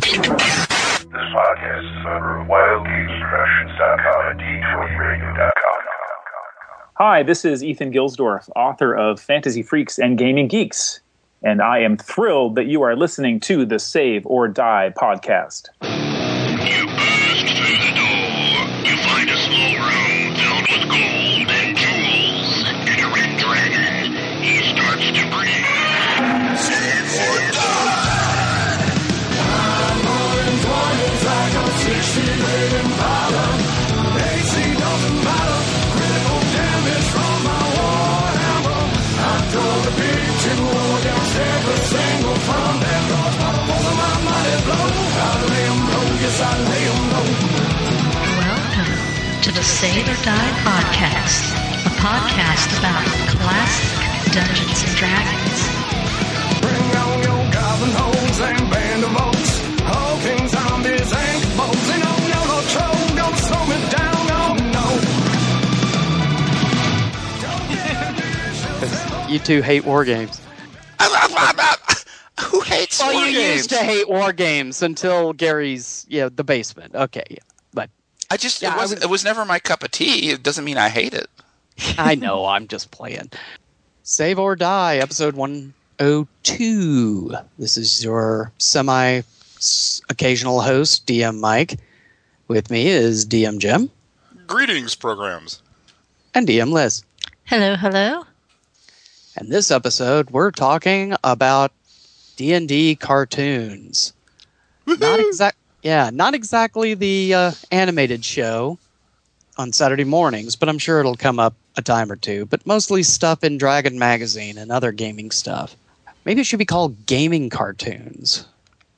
This podcast is a member of WildGamesProductions.com and D20Radio.com. Hi, this is Ethan Gilsdorf, author of Fantasy Freaks and Gaming Geeks, and I am thrilled that you are listening to the Save or Die podcast. Save or Die podcast, a podcast about classic Dungeons and Dragons. Bring on your goblin hoes and band of oaks. Hulking zombies and kabows. And oh no, no troll, don't slow me down, oh no. You two hate war games. Who hates Well, war you games? used to hate war games until Gary's, yeah, the basement. Okay, yeah. But I just Yeah, it I was was- it was never my cup of tea. It doesn't mean I hate it. I know I'm just playing. Save or Die, episode 102. This is your semi occasional host, DM Mike. With me is DM Jim Greetings, programs. and DM Liz. Hello, hello. And this episode, we're talking about D&D cartoons. Not exact, yeah, not exactly the uh, animated show on Saturday mornings, but I'm sure it'll come up a time or two. But mostly stuff in Dragon Magazine and other gaming stuff. Maybe it should be called gaming cartoons.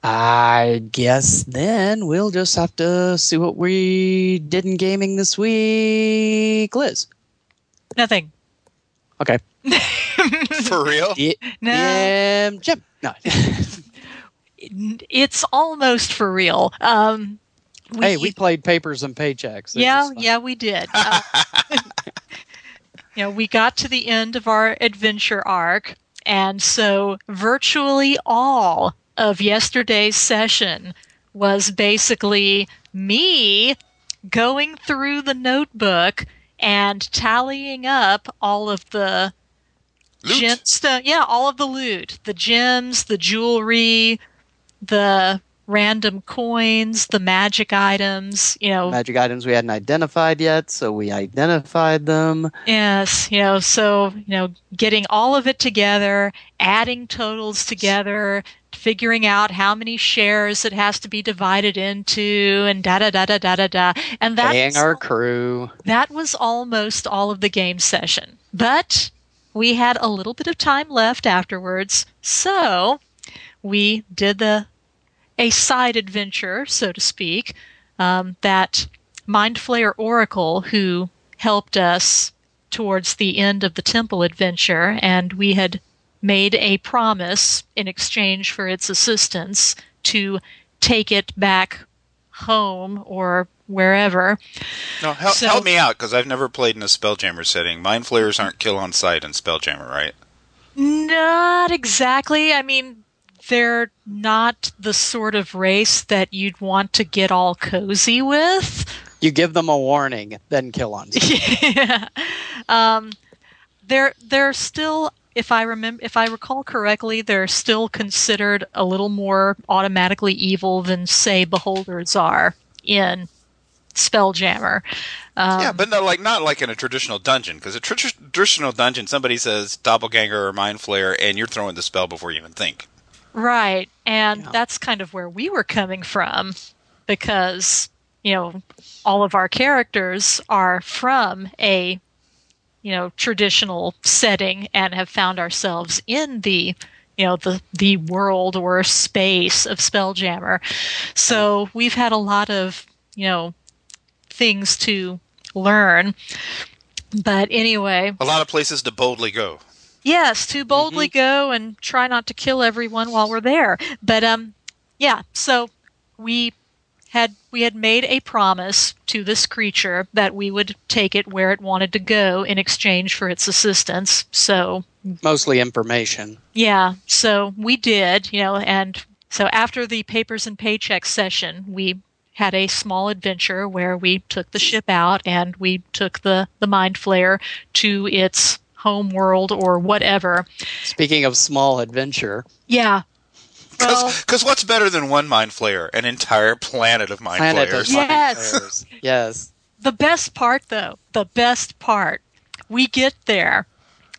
I guess then we'll just have to see what we did in gaming this week. Liz. Nothing. Okay. For real? Yeah, No. yeah, Jim. No. It's almost for real. Um, we, hey, we played papers and paychecks. It yeah, yeah, we did. Uh, you know, we got to the end of our adventure arc, and so virtually all of yesterday's session was basically me going through the notebook and tallying up all of the Loot. gem stuff. Yeah, all of the loot, the gems, the jewelry, the random coins, the magic items. You know, Magic items we hadn't identified yet, so we identified them. Yes, you know, so, you know, getting all of it together, adding totals together, figuring out how many shares it has to be divided into, and da da da da da da da. And that Paying our crew. that was almost all of the game session. But we had a little bit of time left afterwards, so we did the a side adventure, so to speak, um, that Mind Flayer Oracle, who helped us towards the end of the temple adventure, and we had made a promise in exchange for its assistance to take it back home or wherever. No, help, So- help me out because I've never played in a Spelljammer setting. Mind flayers aren't kill on sight in Spelljammer, right? Not exactly. I mean, they're not the sort of race that you'd want to get all cozy with. You give them a warning, then kill on. sight. yeah. Um, they're they're still, if I remember, if I recall correctly, they're still considered a little more automatically evil than, say, beholders are in Spelljammer. Um, yeah, but no, like not like in a traditional dungeon because a tr- traditional dungeon, somebody says doppelganger or mind flayer, and you're throwing the spell before you even think. Right. And Yeah. that's kind of where we were coming from because, you know, all of our characters are from a, you know, traditional setting and have found ourselves in the, you know, the the world or space of Spelljammer. So we've had a lot of, you know, things to learn. But anyway, A lot of places to boldly go. Yes, to boldly go and try not to kill everyone while we're there. But um yeah, so we had we had made a promise to this creature that we would take it where it wanted to go in exchange for its assistance. So Mostly information. yeah, so we did, you know, and So after the papers and paychecks session, we had a small adventure where we took the ship out and we took the, the mind flayer to its home world or whatever. Speaking of small adventure, Yeah. Well, Because what's better than one mind flayer? An entire planet of mind planet flayers. of mind Yes. flayers. yes. the best part though, the best part, we get there.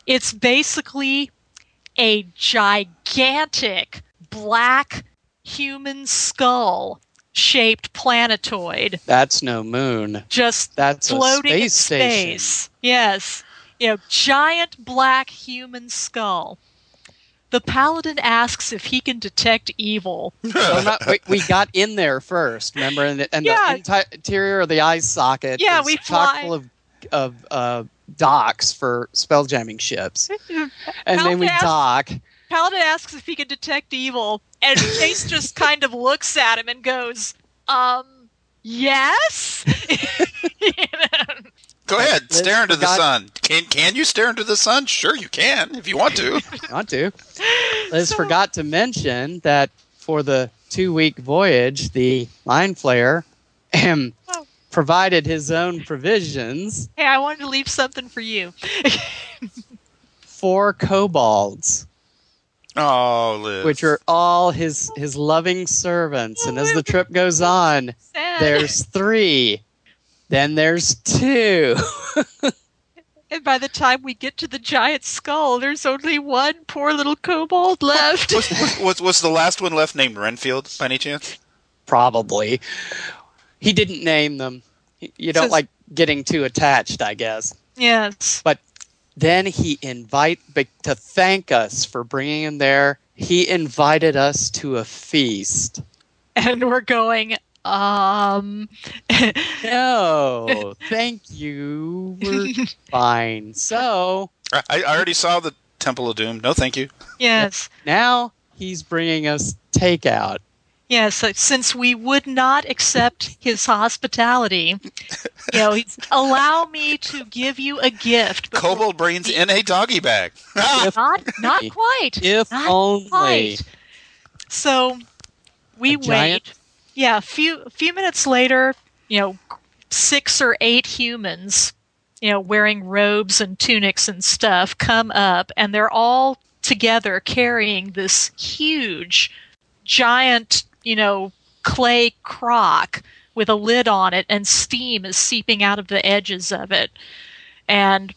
It's basically a gigantic black human skull shaped planetoid That's no moon. just That's a floating in space station. space. Yes. You know, giant black human skull. The paladin asks if he can detect evil. So not, we, we got in there first, remember? And the, and Yeah. the interior of the eye socket Yeah, is we chock full of, of uh, docks for spell jamming ships. And then we How dock. Paladin asks if he can detect evil, and Chase just kind of looks at him and goes, um, yes? You know? Go ahead, Liz stare into the forgot- sun. Can can you stare into the sun? Sure, you can if you want to. Want to. Liz So- forgot to mention that for the two week voyage, the mind Flayer um, Oh. provided his own provisions Hey, I wanted to leave something for you. Four kobolds, Oh, Liz. which are all his, his loving servants. And as the trip goes on, Sad. there's three. Then there's two. And by the time we get to the giant skull, there's only one poor little kobold left. was, was, was was the last one left named Renfield by any chance? Probably. He didn't name them. You don't Says- like getting too attached, I guess. yes. But then he invite to thank us for bringing him there. He invited us to a feast. And we're going, um. No, thank you. We're fine. So I, I already saw the Temple of Doom. No, thank you. yes. now he's bringing us takeout. Yes, so since we would not accept his hospitality, you know, he's, allow me to give you a gift. but Kobold brains in a doggy bag. If, Not, not quite. if Not only. quite. So we A giant- wait. Yeah, a few few minutes later, you know, six or eight humans, you know, wearing robes and tunics and stuff come up and they're all together carrying this huge giant, you know, clay crock with a lid on it and steam is seeping out of the edges of it. And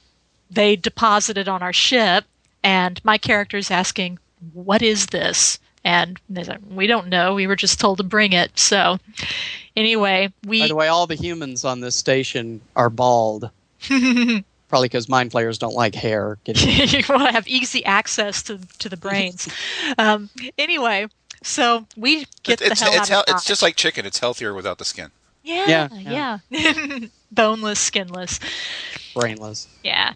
they deposit it on our ship and my character's asking, "What is this?" And they said, "We don't know. We were just told to bring it." So, anyway, we. By the way, all the humans on this station are bald. Probably because mind flayers don't like hair. You want to have easy access to to the brains. um, anyway, so we get it's the hell it's, out of it's just like chicken. It's healthier without the skin. yeah, Yeah, yeah, boneless, skinless. brainless. Yeah.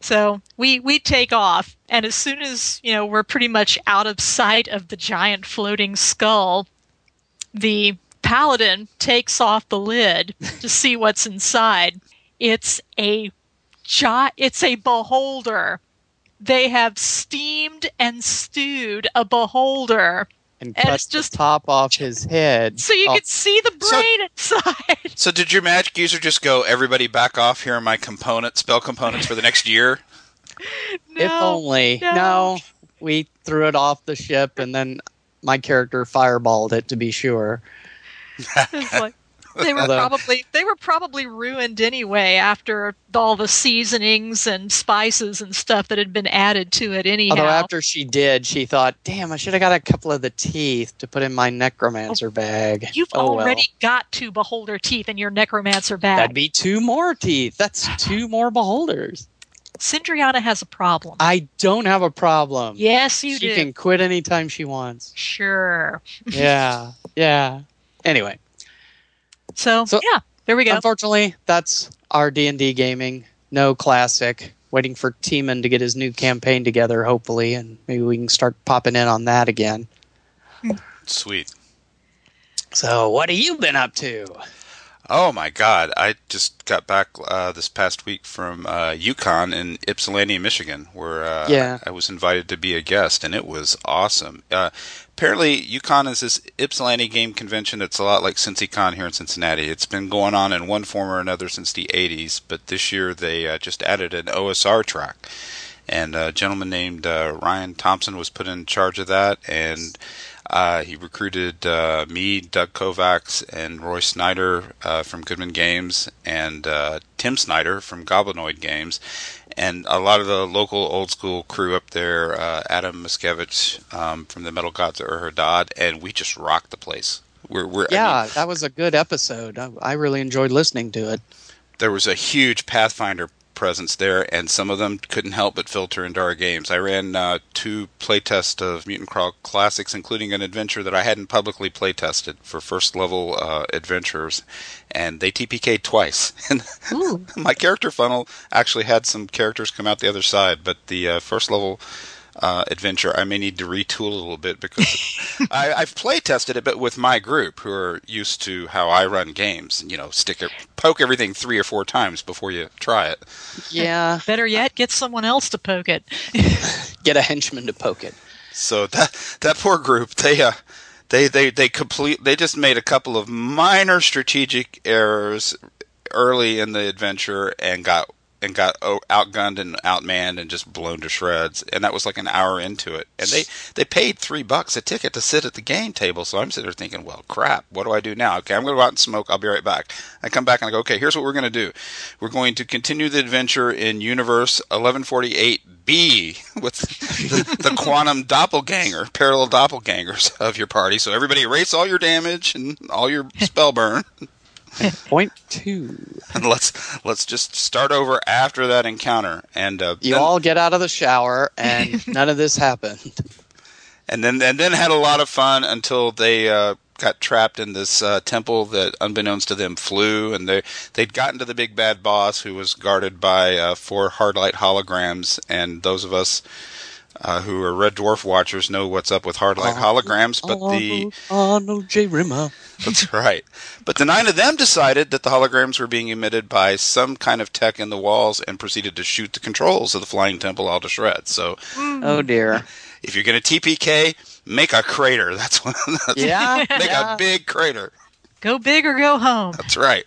So we we take off, and as soon as you know we're pretty much out of sight of the giant floating skull, the paladin takes off the lid to see what's inside. It's a gi- it's a beholder. They have steamed and stewed a beholder, And And cut just- the top off his head. so you Oh, can see the So- brain inside. So did your magic user just go? Everybody back off! Here are my component spell components for the next year. if only. no. No. we threw it off the ship, and then my character fireballed it to be sure. It's like- they were probably they were probably ruined anyway after all the seasonings and spices and stuff that had been added to it anyhow. Although after she did, she thought, "Damn, I should have got a couple of the teeth to put in my necromancer bag." You've oh, well. already got two beholder teeth in your necromancer bag. That'd be two more teeth. That's two more beholders. Sindriana has a problem. I don't have a problem. yes, you she do. She can quit anytime she wants. Sure. Yeah, yeah. Anyway, So, So- yeah, there we go. unfortunately, that's our D and D gaming. No classic. Waiting for Teeman to get his new campaign together, hopefully, and maybe we can start popping in on that again. Sweet. So, what have you been up to? Oh my God! I just got back uh, this past week from uh, U-Con in Ypsilanti, Michigan, where uh, Yeah. I was invited to be a guest, and it was awesome. Uh, apparently U-Con is this Ypsilanti game convention that's a lot like CincyCon here in Cincinnati. It's been going on in one form or another since the 80s, but this year they uh, just added an OSR track. And a gentleman named uh, Ryan Thompson was put in charge of that, and uh, he recruited uh, me, Doug Kovacs, and Roy Snyder uh, from Goodman Games, and uh, Tim Snyder from Goblinoid Games, and a lot of the local old school crew up there, uh, Adam Muszkiewicz um, from the Metal Gods of Ur-Hadad, and we just rocked the place. We're, we're I Yeah, mean, that was a good episode. I, I really enjoyed listening to it. there was a huge Pathfinder presence there, and some of them couldn't help but filter into our games. I ran uh, two playtests of Mutant Crawl Classics, including an adventure that I hadn't publicly playtested for first level uh, adventurers, and they TPK'd twice. And my character funnel actually had some characters come out the other side, but the uh, first level uh, adventure I may need to retool a little bit because I, I've play tested it, but with my group who are used to how I run games. You know, stick it, poke everything three or four times before you try it. Yeah, Better yet, get someone else to poke it. get a henchman to poke it. So that that poor group, they uh, they they they complete they just made a couple of minor strategic errors early in the adventure and got and got outgunned and outmanned and just blown to shreds. And that was like an hour into it. And they they paid three bucks a ticket to sit at the game table. So I'm sitting there thinking, well, crap, what do I do now? Okay, I'm going to go out and smoke. I'll be right back. I come back and I go, okay, here's what we're going to do. We're going to continue the adventure in Universe 1148B with the, the quantum doppelganger, parallel doppelgangers of your party. So everybody erase all your damage and all your spell burn. Point two. and let's let's just start over after that encounter and uh, You then, all get out of the shower, and none of this happened. and then and then had a lot of fun until they uh, got trapped in this uh, temple that unbeknownst to them flew and they they'd gotten to the big bad boss who was guarded by uh, four hardlight holograms and those of us uh, who are red dwarf watchers know what's up with hardlight ah, holograms but ah, the Arnold, Arnold ah, J. Rimmer. That's right. But the nine of them decided that the holograms were being emitted by some kind of tech in the walls and proceeded to shoot the controls of the flying temple all to shreds. So mm. Oh dear. if you're going to TPK, make a crater. That's what. That's, Yeah. Make yeah. a big crater. Go big or go home. That's right.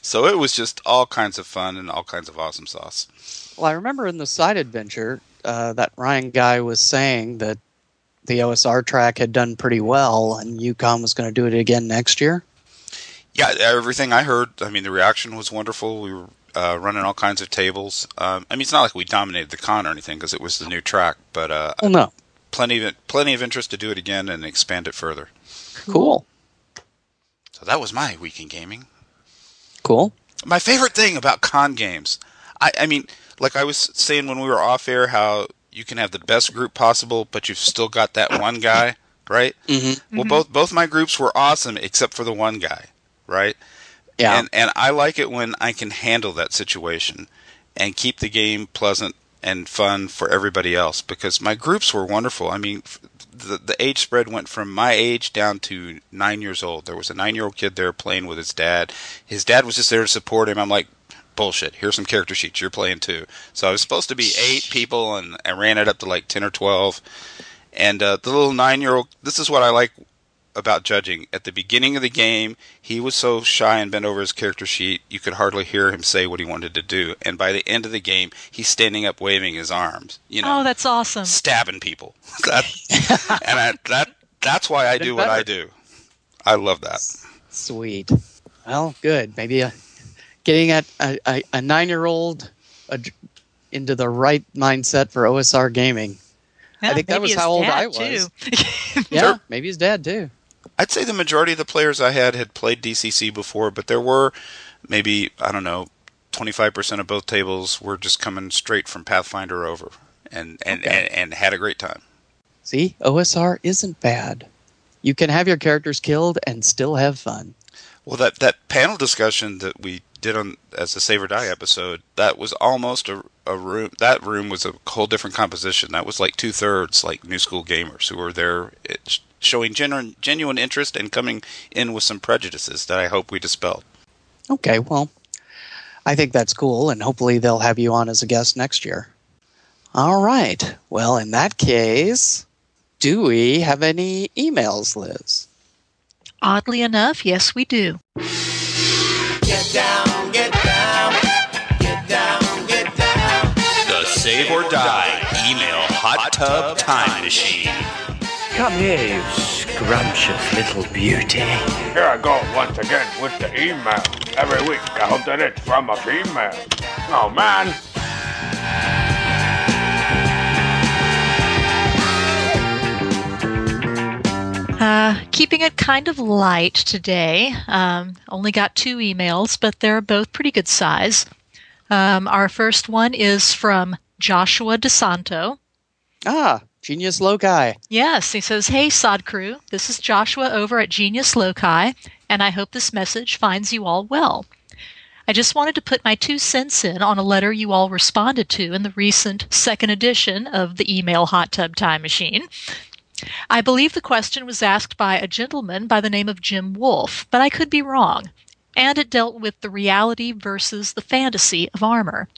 So it was just all kinds of fun and all kinds of awesome sauce. Well, I remember in the side adventure uh, that Ryan guy was saying that the OSR track had done pretty well, and U-Con was going to do it again next year. Yeah, everything I heard. I mean, the reaction was wonderful. We were uh, running all kinds of tables. Um, I mean, it's not like we dominated the con or anything because it was the new track, but uh, Well, no. plenty of plenty of interest to do it again and expand it further. Cool. So that was my week in gaming. Cool. My favorite thing about con games, I, I mean, like I was saying when we were off air, how you can have the best group possible, but you've still got that one guy, right? Mm-hmm. Well, both both my groups were awesome except for the one guy, right? Yeah. And and I like it when I can handle that situation and keep the game pleasant and fun for everybody else because my groups were wonderful. I mean, the the age spread went from my age down to nine years old. There was a nine year old kid there playing with his dad. His dad was just there to support him. I'm like, bullshit. Here's some character sheets. You're playing too. So I was supposed to be eight people, and I ran it up to like ten or twelve. And uh, the little nine year old. This is what I like about judging. At the beginning of the game, he was so shy and bent over his character sheet, you could hardly hear him say what he wanted to do. And by the end of the game, he's standing up waving his arms. You know, Oh, that's awesome. stabbing people. That, and I, that that's why I do what I do. I love that. Sweet. Well, good. Maybe uh getting at a, a, a nine year old into the right mindset for OSR gaming. I think that was how old I was. Yeah, Sure. maybe his dad too. I'd say the majority of the players I had had played DCC before, but there were maybe I don't know, twenty five percent of both tables were just coming straight from Pathfinder over, and and, Okay. and and had a great time. See, OSR isn't bad. You can have your characters killed and still have fun. Well, that that panel discussion that we did on as a Save or Die episode, that was almost a, a room. That room was a whole different composition. That was like two thirds like new school gamers who were there it, showing genuine genuine interest and coming in with some prejudices that I hope we dispelled. Okay, well, I think that's cool, and hopefully they'll have you on as a guest next year. All right. Well, in that case, Do we have any emails, Liz? Oddly enough, yes, we do. Get down, get down, get down, get down. The Save or Die email hot tub time machine. Come here, you scrumptious little beauty. Here I go once again with the email. Every week I hope that it's from a female. Oh man. Uh, keeping it kind of light today. Um, only got two emails, but they're both pretty good size. Um, our first one is from Joshua DeSanto. Ah, Genius Loci. Yes, he says, Hey, Sod Crew, this is Joshua over at Genius Loci, and I hope this message finds you all well. I just wanted to put my two cents in on a letter you all responded to in the recent second edition of the email Hot Tub Time Machine. I believe the question was asked by a gentleman by the name of Jim Wolfe, but I could be wrong, and it dealt with the reality versus the fantasy of armor.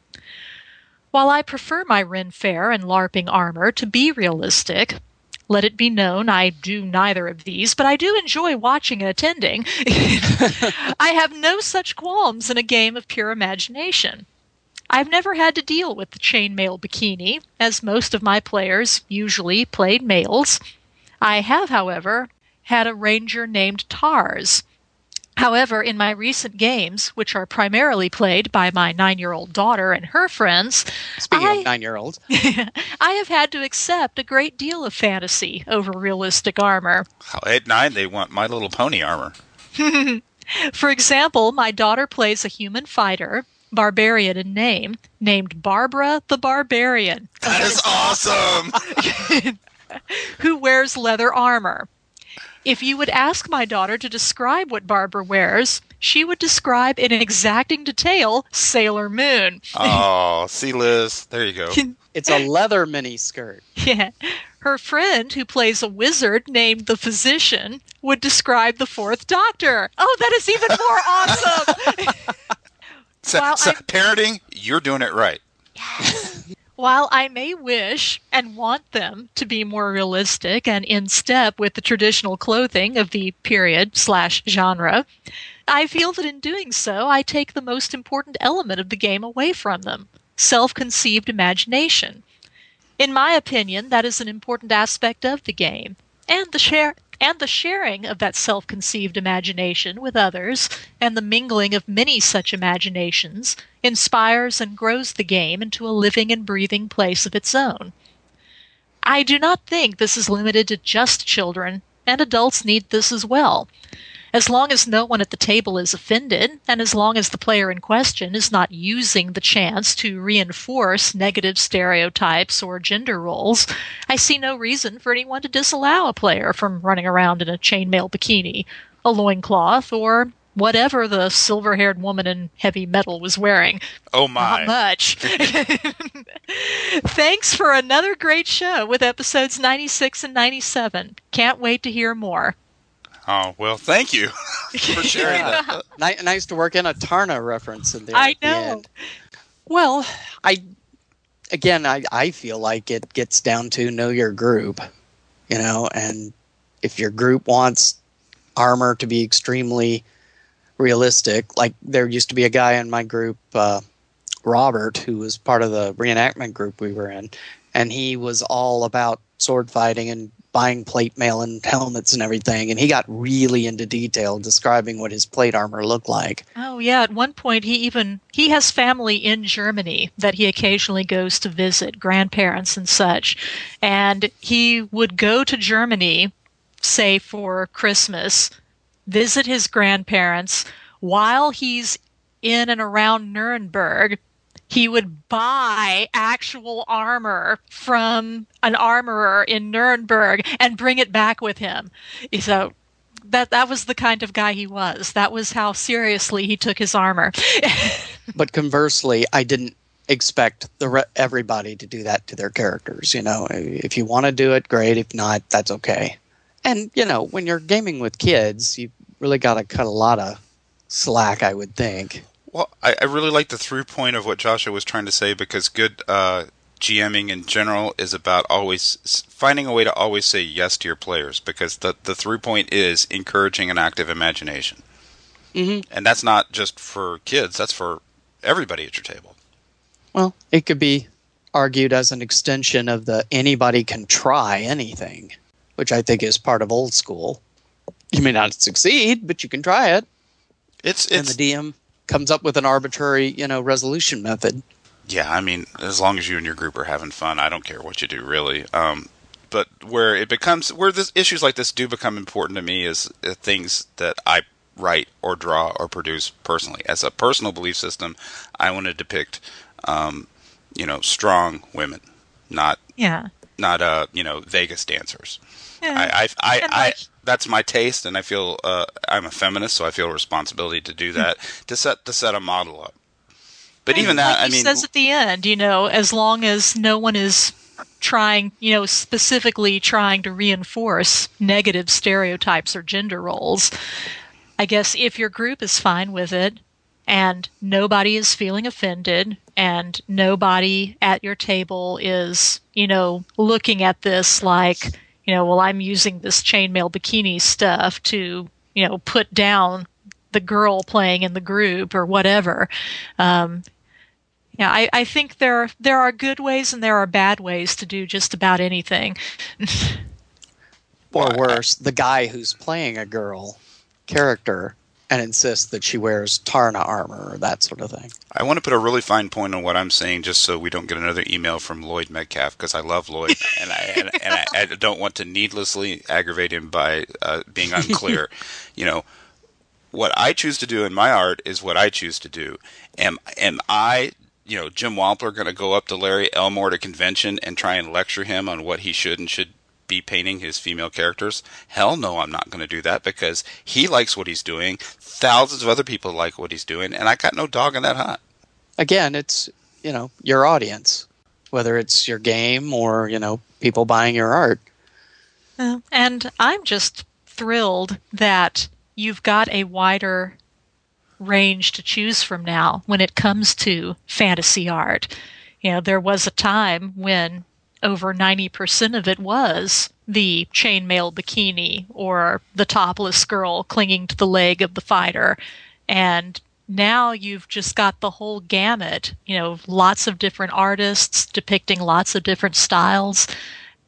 While I prefer my Ren Fair and LARPing armor to be realistic, let it be known I do neither of these, but I do enjoy watching and attending. I have no such qualms in a game of pure imagination. I've never had to deal with the chainmail bikini, as most of my players usually played males. I have, however, had a ranger named Tars. However, in my recent games, which are primarily played by my nine year old daughter and her friends, Speaking I- of nine year olds. I have had to accept a great deal of fantasy over realistic armor. At nine, they want My Little Pony armor. For example, my daughter plays a human fighter, barbarian in name, named Barbara the Barbarian, That is awesome. who wears leather armor. If you would ask my daughter to describe what Barbara wears, she would describe in exacting detail Sailor Moon. oh, see, Liz, there you go. It's a leather mini skirt. Yeah. Her friend, who plays a wizard named the Physician, would describe the Fourth Doctor. Oh, that is even more awesome! So, Well, so parenting, you're doing it right. While I may wish and want them to be more realistic and in step with the traditional clothing of the period slash genre, I feel that in doing so, I take the most important element of the game away from them self conceived imagination. In my opinion, that is an important aspect of the game, and the share and the sharing of that self-conceived imagination with others and the mingling of many such imaginations inspires and grows the game into a living and breathing place of its own. I do not think this is limited to just children, and adults need this as well. As long as no one at the table is offended, and as long as the player in question is not using the chance to reinforce negative stereotypes or gender roles, I see no reason for anyone to disallow a player from running around in a chainmail bikini, a loincloth, or whatever the silver haired woman in heavy metal was wearing. Oh my! Not much. Thanks for another great show with episodes 96 and 97. Can't wait to hear more. Oh well, thank you for sharing that. Ni- nice to work in a Taarna reference in there. I at the end. Well, I again, I, I feel like it gets down to know your group, you know, and if your group wants armor to be extremely realistic, like there used to be a guy in my group, uh, Robert, who was part of the reenactment group we were in, and he was all about sword fighting and buying plate mail and helmets and everything, and he got really into detail describing what his plate armor looked like. Oh yeah, at one point he even he has family in Germany that he occasionally goes to visit, grandparents and such. And he would go to Germany say for Christmas, visit his grandparents while he's in and around Nuremberg. He would buy actual armor from an armorer in Nuremberg and bring it back with him. So that that was the kind of guy he was. That was how seriously he took his armor. but conversely, I didn't expect the re- everybody to do that to their characters. You know, if you want to do it, great. If not, that's okay. And you know, when you're gaming with kids, you really got to cut a lot of slack. I would think. Well, I, I really like the through point of what Joshua was trying to say because good uh, GMing in general is about always finding a way to always say yes to your players because the the through point is encouraging an active imagination, Mhm. and that's not just for kids. That's for everybody at your table. Well, it could be argued as an extension of the anybody can try anything, which I think is part of old school. You may not succeed, but you can try it. It's and it's the DM comes up with an arbitrary, you know, resolution method. Yeah, I mean, as long as you and your group are having fun, I don't care what you do, really. Um, but where it becomes, where this issues like this do become important to me is uh, things that I write or draw or produce personally. As a personal belief system, I want to depict, um, you know, strong women, not Yeah. not uh, you know, Vegas dancers. Yeah. I, I, I, And I like- that's my taste, and I feel uh, I'm a feminist, so I feel a responsibility to do that to set to set a model up. But even that, like I mean, says at the end, you know, as long as no one is trying, you know, specifically trying to reinforce negative stereotypes or gender roles, I guess if your group is fine with it and nobody is feeling offended and nobody at your table is, you know, looking at this like, you know, well, I'm using this chainmail bikini stuff to, you know, put down the girl playing in the group or whatever. Um, yeah, I, I think there there are good ways and there are bad ways to do just about anything. Or worse, the guy who's playing a girl character and insists that she wears Taarna armor or that sort of thing. I want to put a really fine point on what I'm saying, just so we don't get another email from Lloyd Metcalf, because I love Lloyd, and I and, and I, I don't want to needlessly aggravate him by uh, being unclear. you know, what I choose to do in my art is what I choose to do. Am am I, you know, Jim Wampler going to go up to Larry Elmore at a convention and try and lecture him on what he should and should be painting his female characters? Hell no, I'm not going to do that because he likes what he's doing. Thousands of other people like what he's doing, and I got no dog in that hunt. Again, it's, you know, your audience, whether it's your game or, you know, people buying your art. Uh, and I'm just thrilled that you've got a wider range to choose from now when it comes to fantasy art. You know, there was a time when over 90% of it was the chainmail bikini or the topless girl clinging to the leg of the fighter. And now you've just got the whole gamut, you know, lots of different artists depicting lots of different styles.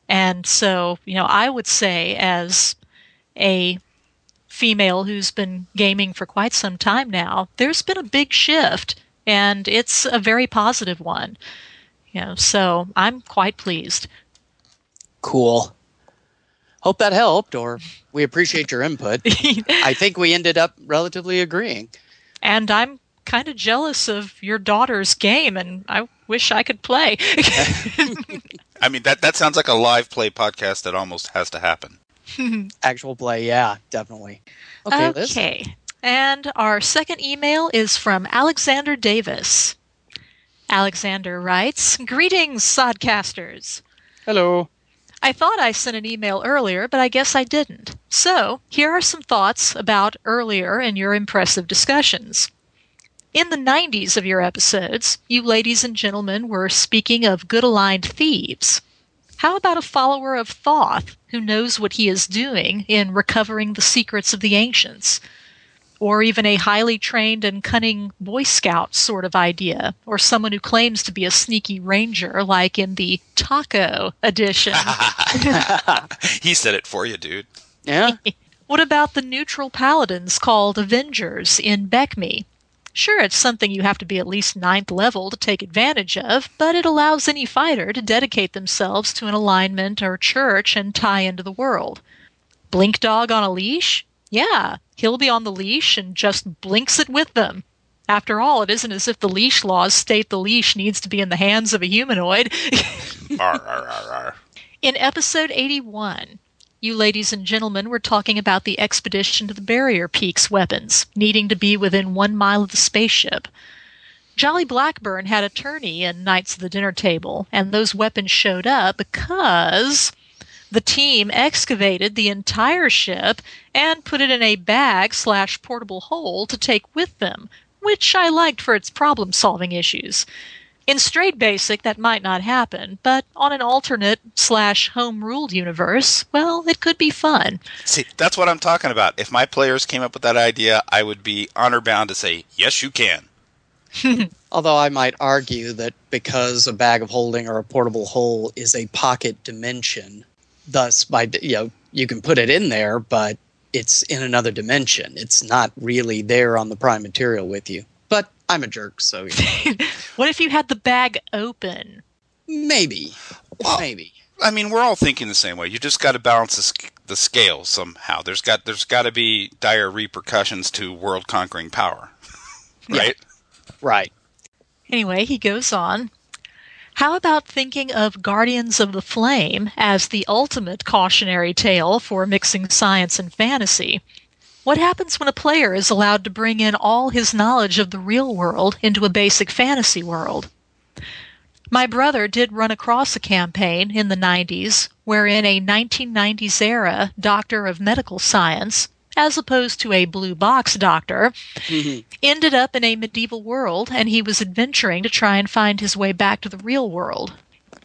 And so, you know, I would say as a female who's been gaming for quite some time now, there's been a big shift and it's a very positive one. You know, so I'm quite pleased. Cool. Hope that helped, or we appreciate your input. I think we ended up relatively agreeing. and I'm kind of jealous of your daughter's game and I wish I could play. I mean that that sounds like a live play podcast that almost has to happen. Actual play, yeah, definitely. Okay, Liz. Okay. And our second email is from Alexander Davis. Alexander writes Greetings, Sodcasters. Hello. I thought I sent an email earlier, but I guess I didn't. So, here are some thoughts about earlier in your impressive discussions. In the 90s of your episodes, you ladies and gentlemen were speaking of good aligned thieves. How about a follower of Thoth who knows what he is doing in recovering the secrets of the ancients? Or even a highly trained and cunning Boy Scout sort of idea, or someone who claims to be a sneaky ranger, like in the Taco edition. he said it for you, dude. Yeah. What about the neutral paladins called Avengers in BECMI? Sure, it's something you have to be at least ninth level to take advantage of, but it allows any fighter to dedicate themselves to an alignment or church and tie into the world. Blink dog on a leash? Yeah, he'll be on the leash and just blinks it with them. After all, it isn't as if the leash laws state the leash needs to be in the hands of a humanoid. Arr, arr, arr. In episode 81, you ladies and gentlemen were talking about the expedition to the Barrier Peaks weapons, needing to be within one mile of the spaceship. Jolly Blackburn had a tourney in Knights of the Dinner Table, and those weapons showed up because the team excavated the entire ship and put it in a bag slash portable hole to take with them, which I liked for its problem solving issues. In straight basic, that might not happen, but on an alternate slash home ruled universe, well, it could be fun. See, that's what I'm talking about. If my players came up with that idea, I would be honor bound to say, yes, you can. Although I might argue that because a bag of holding or a portable hole is a pocket dimension, thus by you know you can put it in there, but it's in another dimension. It's not really there on the prime material with you. But I'm a jerk, so you know, What if you had the bag open? maybe, Well, maybe. I mean, we're all thinking the same way. You just got to balance the, sc- the scale somehow. There's got there's got to be dire repercussions to world conquering power, right? Right. Anyway, he goes on. How about thinking of Guardians of the Flame as the ultimate cautionary tale for mixing science and fantasy? What happens when a player is allowed to bring in all his knowledge of the real world into a basic fantasy world? My brother did run across a campaign in the 90s wherein a 1990s era doctor of medical science, as opposed to a blue box doctor, mm-hmm. ended up in a medieval world and he was adventuring to try and find his way back to the real world.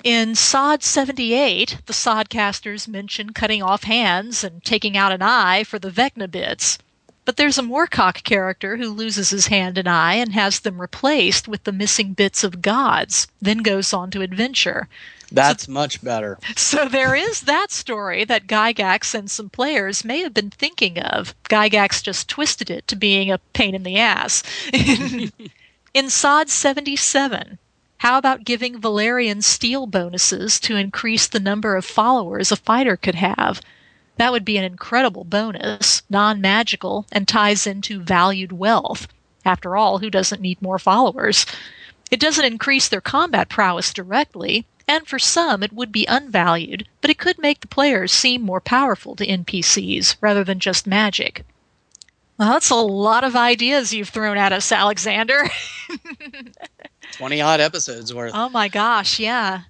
In Sod 78, the Sodcasters mention cutting off hands and taking out an eye for the Vecna bits. But there's a Moorcock character who loses his hand and eye and has them replaced with the missing bits of gods, then goes on to adventure. That's much better. So there is that story that Gygax and some players may have been thinking of. Gygax just twisted it to being a pain in the ass. in Sod 77, how about giving Valyrian steel bonuses to increase the number of followers a fighter could have? That would be an incredible bonus, non magical, and ties into valued wealth. After all, who doesn't need more followers? It doesn't increase their combat prowess directly, and for some it would be unvalued, but it could make the players seem more powerful to NPCs rather than just magic. Well, that's a lot of ideas you've thrown at us, Alexander. 20 odd episodes worth. oh my gosh, yeah.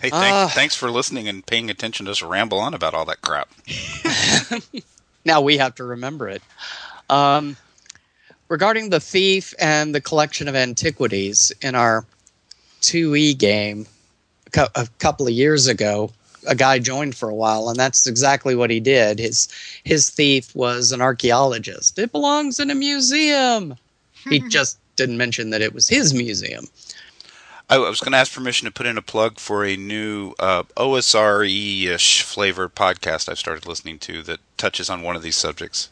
Hey, thank, Ah. thanks for listening and paying attention to us ramble on about all that crap. Now we have to remember it. Um, regarding the thief and the collection of antiquities in our 2E game a, couple of years ago, a guy joined for a while, and that's exactly what he did. His his thief was an archaeologist. It belongs in a museum. he just didn't mention that it was his museum. I was going to ask permission to put in a plug for a new uh, OSRE-ish flavored podcast I've started listening to that touches on one of these subjects.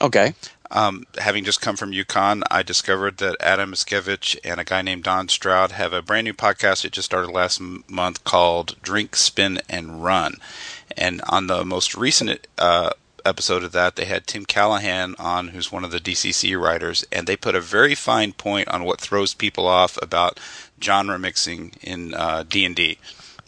Okay. Um, having just come from U-Con, I discovered that Adam Muszkiewicz and a guy named Don Stroud have a brand new podcast that just started last m- month called Drink, Spin, and Run. And on the most recent uh, episode of that, they had Tim Callahan on, who's one of the DCC writers, and they put a very fine point on what throws people off about genre mixing in uh, D&D.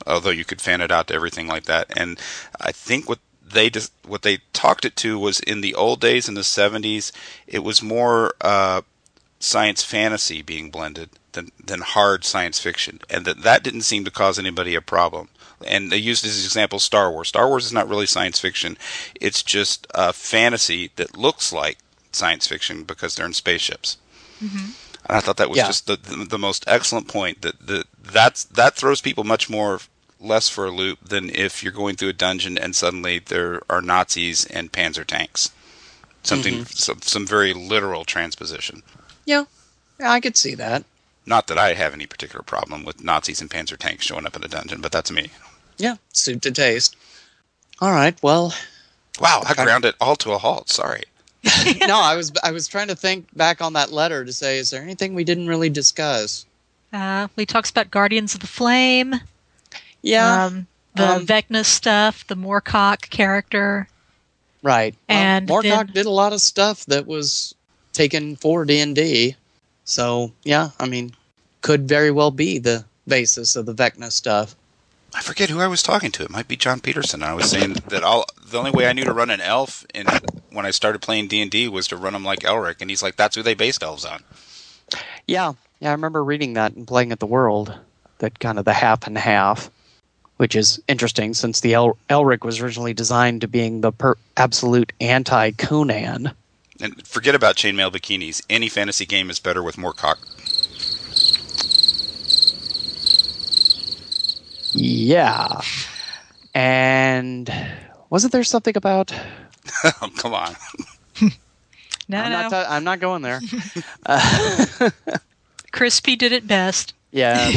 Although you could fan it out to everything like that, and I think what they just what they talked it to was in the old days in the 70s it was more uh, science fantasy being blended than than hard science fiction. And that that didn't seem to cause anybody a problem. And they used as an example Star Wars. Star Wars is not really science fiction. It's just a fantasy that looks like science fiction because they're in spaceships. And I thought that was Yeah. just the, the the most excellent point that that that's that throws people much more less for a loop than if you're going through a dungeon and suddenly there are Nazis and panzer tanks. Something some, some very literal transposition. Yeah. Yeah, I could see that. Not that I have any particular problem with Nazis and panzer tanks showing up in a dungeon, but that's me. Yeah, suit to taste. All right. Well, Wow, I ground it all to a halt. Sorry. no, I was I was trying to think back on that letter to say, is there anything we didn't really discuss? Uh, we talks about Guardians of the Flame, Yeah, um, the um, Vecna stuff, the Moorcock character. right. and well, Moorcock then- did a lot of stuff that was taken for D and D. So yeah, I mean, could very well be the basis of the Vecna stuff. I forget who I was talking to. It might be John Peterson. I was saying that all the only way I knew to run an elf in when I started playing D and D was to run them like Elric, and he's like, "That's who they based elves on." Yeah, yeah, I remember reading that and playing at the World. That kind of the half and half, which is interesting since the El- Elric was originally designed to being the per- absolute anti Conan. And forget about chainmail bikinis. Any fantasy game is better with more cock. Yeah. And wasn't there something about? oh, come on. No, I'm, no. not ta- I'm not going there. Uh, Crispy did it best. yeah,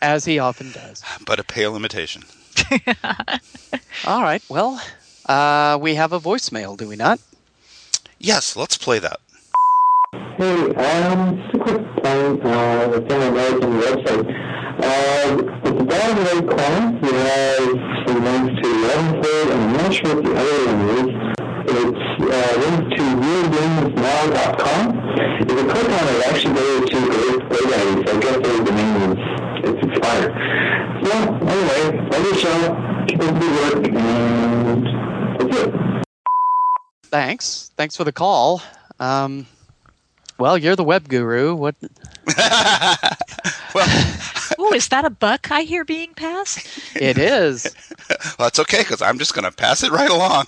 as he often does. But a pale imitation. All right. Well, uh, we have a voicemail, do we not? Yes, let's play that. Hey, um, just a quick point, uh, the thing I noticed on the website. Uh, at the bottom right corner, you have some links to Leavenworth, and I'm not sure what the other one is. It's uh, links to realgamesnow.com. If you click on it, it actually goes to Great GoDaddy, so I guess the domain is it's expired. So, anyway, love the show, keep up the work, and that's it. Thanks. Thanks for the call. Um, well, you're the web guru. What? Oh, is that a buck I hear being passed? It is. Well, that's okay because I'm just going to pass it right along.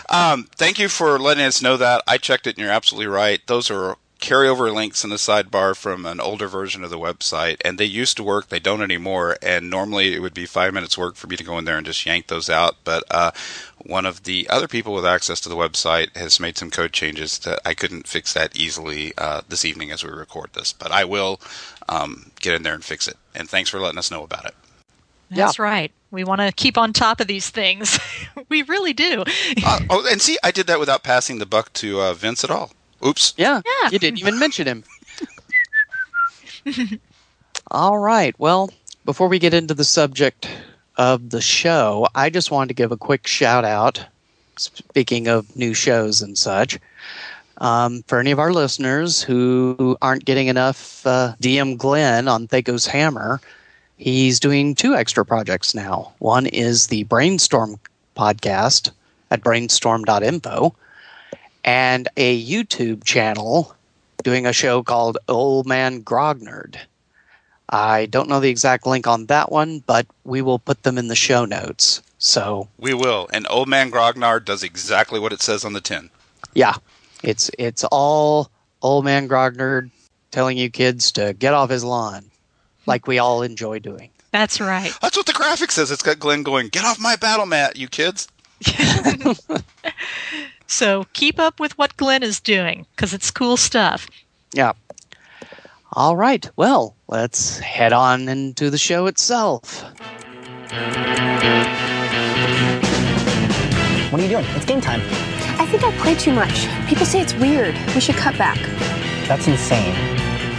um, thank you for letting us know that. I checked it and you're absolutely right. Those are carryover links in the sidebar from an older version of the website and they used to work they don't anymore and normally it would be five minutes work for me to go in there and just yank those out but uh, one of the other people with access to the website has made some code changes that i couldn't fix that easily uh, this evening as we record this but i will um, get in there and fix it and thanks for letting us know about it That's right. We want to keep on top of these things. we really do. uh, oh and see i did that without passing the buck to uh, vince at all oops Yeah. Yeah. You didn't even mention him. All right. Well, before we get into the subject of the show, I just wanted to give a quick shout out. Speaking of new shows and such, um, for any of our listeners who aren't getting enough uh, DM Glenn on Thaco's Hammer, he's doing two extra projects now. One is the Brainstorm podcast at brainstorm.info, and a YouTube channel doing a show called Old Man Grognard. I don't know the exact link on that one, but we will put them in the show notes. So we will and old man grognard does exactly what it says on the tin yeah, it's it's all Old Man Grognard telling you kids to get off his lawn, like we all enjoy doing. That's right. That's what the graphic says. It's got Glenn going, "Get off my battle mat, you kids." So keep up with what Glenn is doing because it's cool stuff. Yeah. All right. Well, let's head on into the show itself. What are you doing? It's game time. I think I play too much. People say it's weird. We should cut back. That's insane.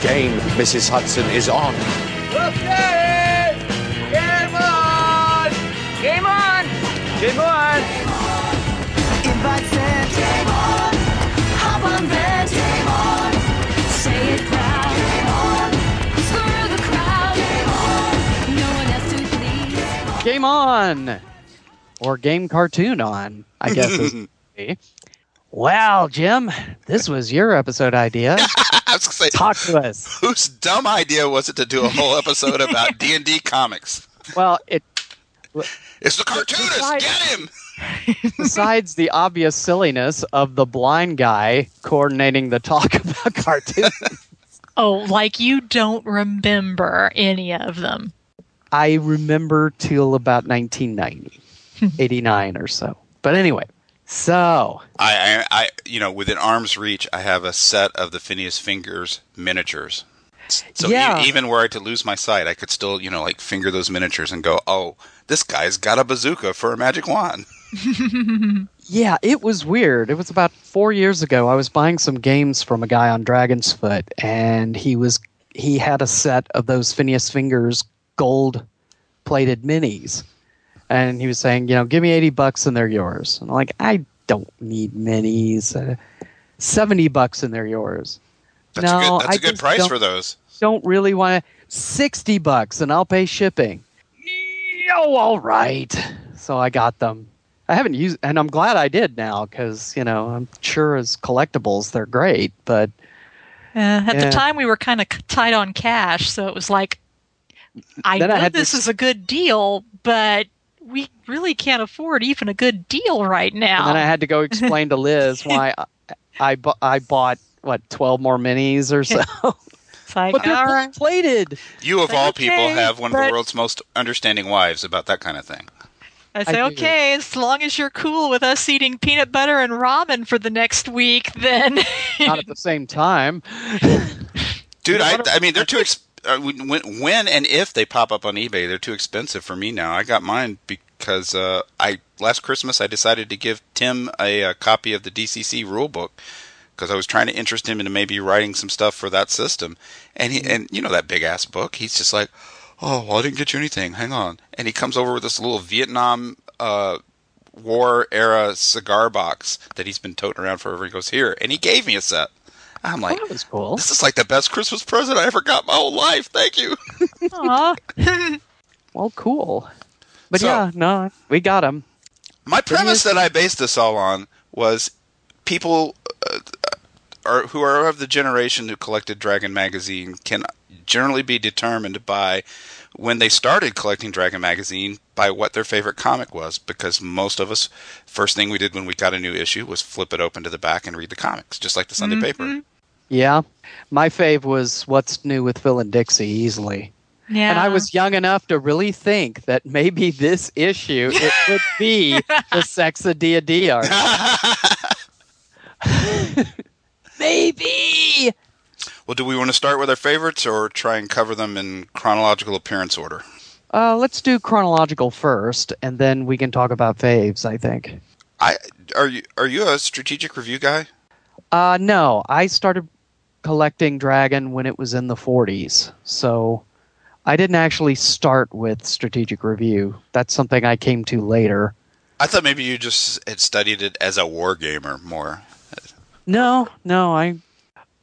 Game, Mrs. Hudson, is on. Okay! Game on! Game on! Game on! Invite sent. Game Game on! Or game cartoon on, I guess. is Well, Jim, this was your episode idea. I was gonna say, Talk to us. whose dumb idea was it to do a whole episode about D and D comics? Well, it It's the cartoonist. Besides- Get him! besides the obvious silliness of the blind guy coordinating the talk about cartoons, Oh, like you don't remember any of them. I remember till about 1990, 89 or so. But anyway, so I, I, I, you know, within arm's reach, I have a set of the Phineas Fingers miniatures. So e- Yeah. even were I to lose my sight, I could still, you know, like finger those miniatures and go, "Oh, this guy's got a bazooka for a magic wand." Yeah, it was weird. It was about four years ago. I was buying some games from a guy on Dragonsfoot, and he was he had a set of those Phineas Fingers gold plated minis, and he was saying, you know, give me eighty bucks and they're yours. And I'm like, I don't need minis. Uh, Seventy bucks and they're yours. That's no, a good, that's I a good price for those. Don't really want to. Sixty bucks and I'll pay shipping. Oh, all right. So I got them. I haven't used, and I'm glad I did now because you know I'm sure as collectibles they're great, but Uh, at Yeah. the time, we were kind of tight on cash, so it was like, I Then I know had this this- is a good deal, but we really can't afford even a good deal right now. and then I had to go explain to Liz why I I, bu- I bought what twelve more minis or so. It's like, But they're right. plated. You of Like, all people okay, have one of the world's most understanding wives about that kind of thing. I say, do. okay, as long as you're cool with us eating peanut butter and ramen for the next week, then Not at the same time. Dude, I. I mean, they're too. Ex- when, when and if they pop up on eBay, they're too expensive for me now. I got mine because uh, I last Christmas I decided to give Tim a, uh copy of the DCC rulebook because I was trying to interest him into maybe writing some stuff for that system. And he and you know that big ass book. He's just like, oh, well, I didn't get you anything. Hang on. And he comes over with this little Vietnam. Uh, war era cigar box that he's been toting around forever. He goes here, and he gave me a set. I'm like, that was cool. this is like the best Christmas present I ever got in my whole life. Thank you. Aw. Well, cool. But So- yeah, no, we got him. My premise is- that I based this all on was people uh, are, who are of the generation who collected Dragon magazine can generally be determined by when they started collecting Dragon magazine by what their favorite comic was because most of us first thing we did when we got a new issue was flip it open to the back and read the comics just like the Sunday paper. Mm-hmm. Yeah. My fave was What's New with Phil and Dixie easily. yeah. And I was young enough to really think that maybe this issue it could be the Sex of Dia Dia. maybe. Well, do we want to start with our favorites or try and cover them in chronological appearance order? Uh, let's do chronological first, and then we can talk about faves. I think. I are you are you a strategic review guy? Uh, no, I started collecting Dragon when it was in the 40s, so I didn't actually start with strategic review. That's something I came to later. I thought maybe you just had studied it as a war gamer more. No, no, I.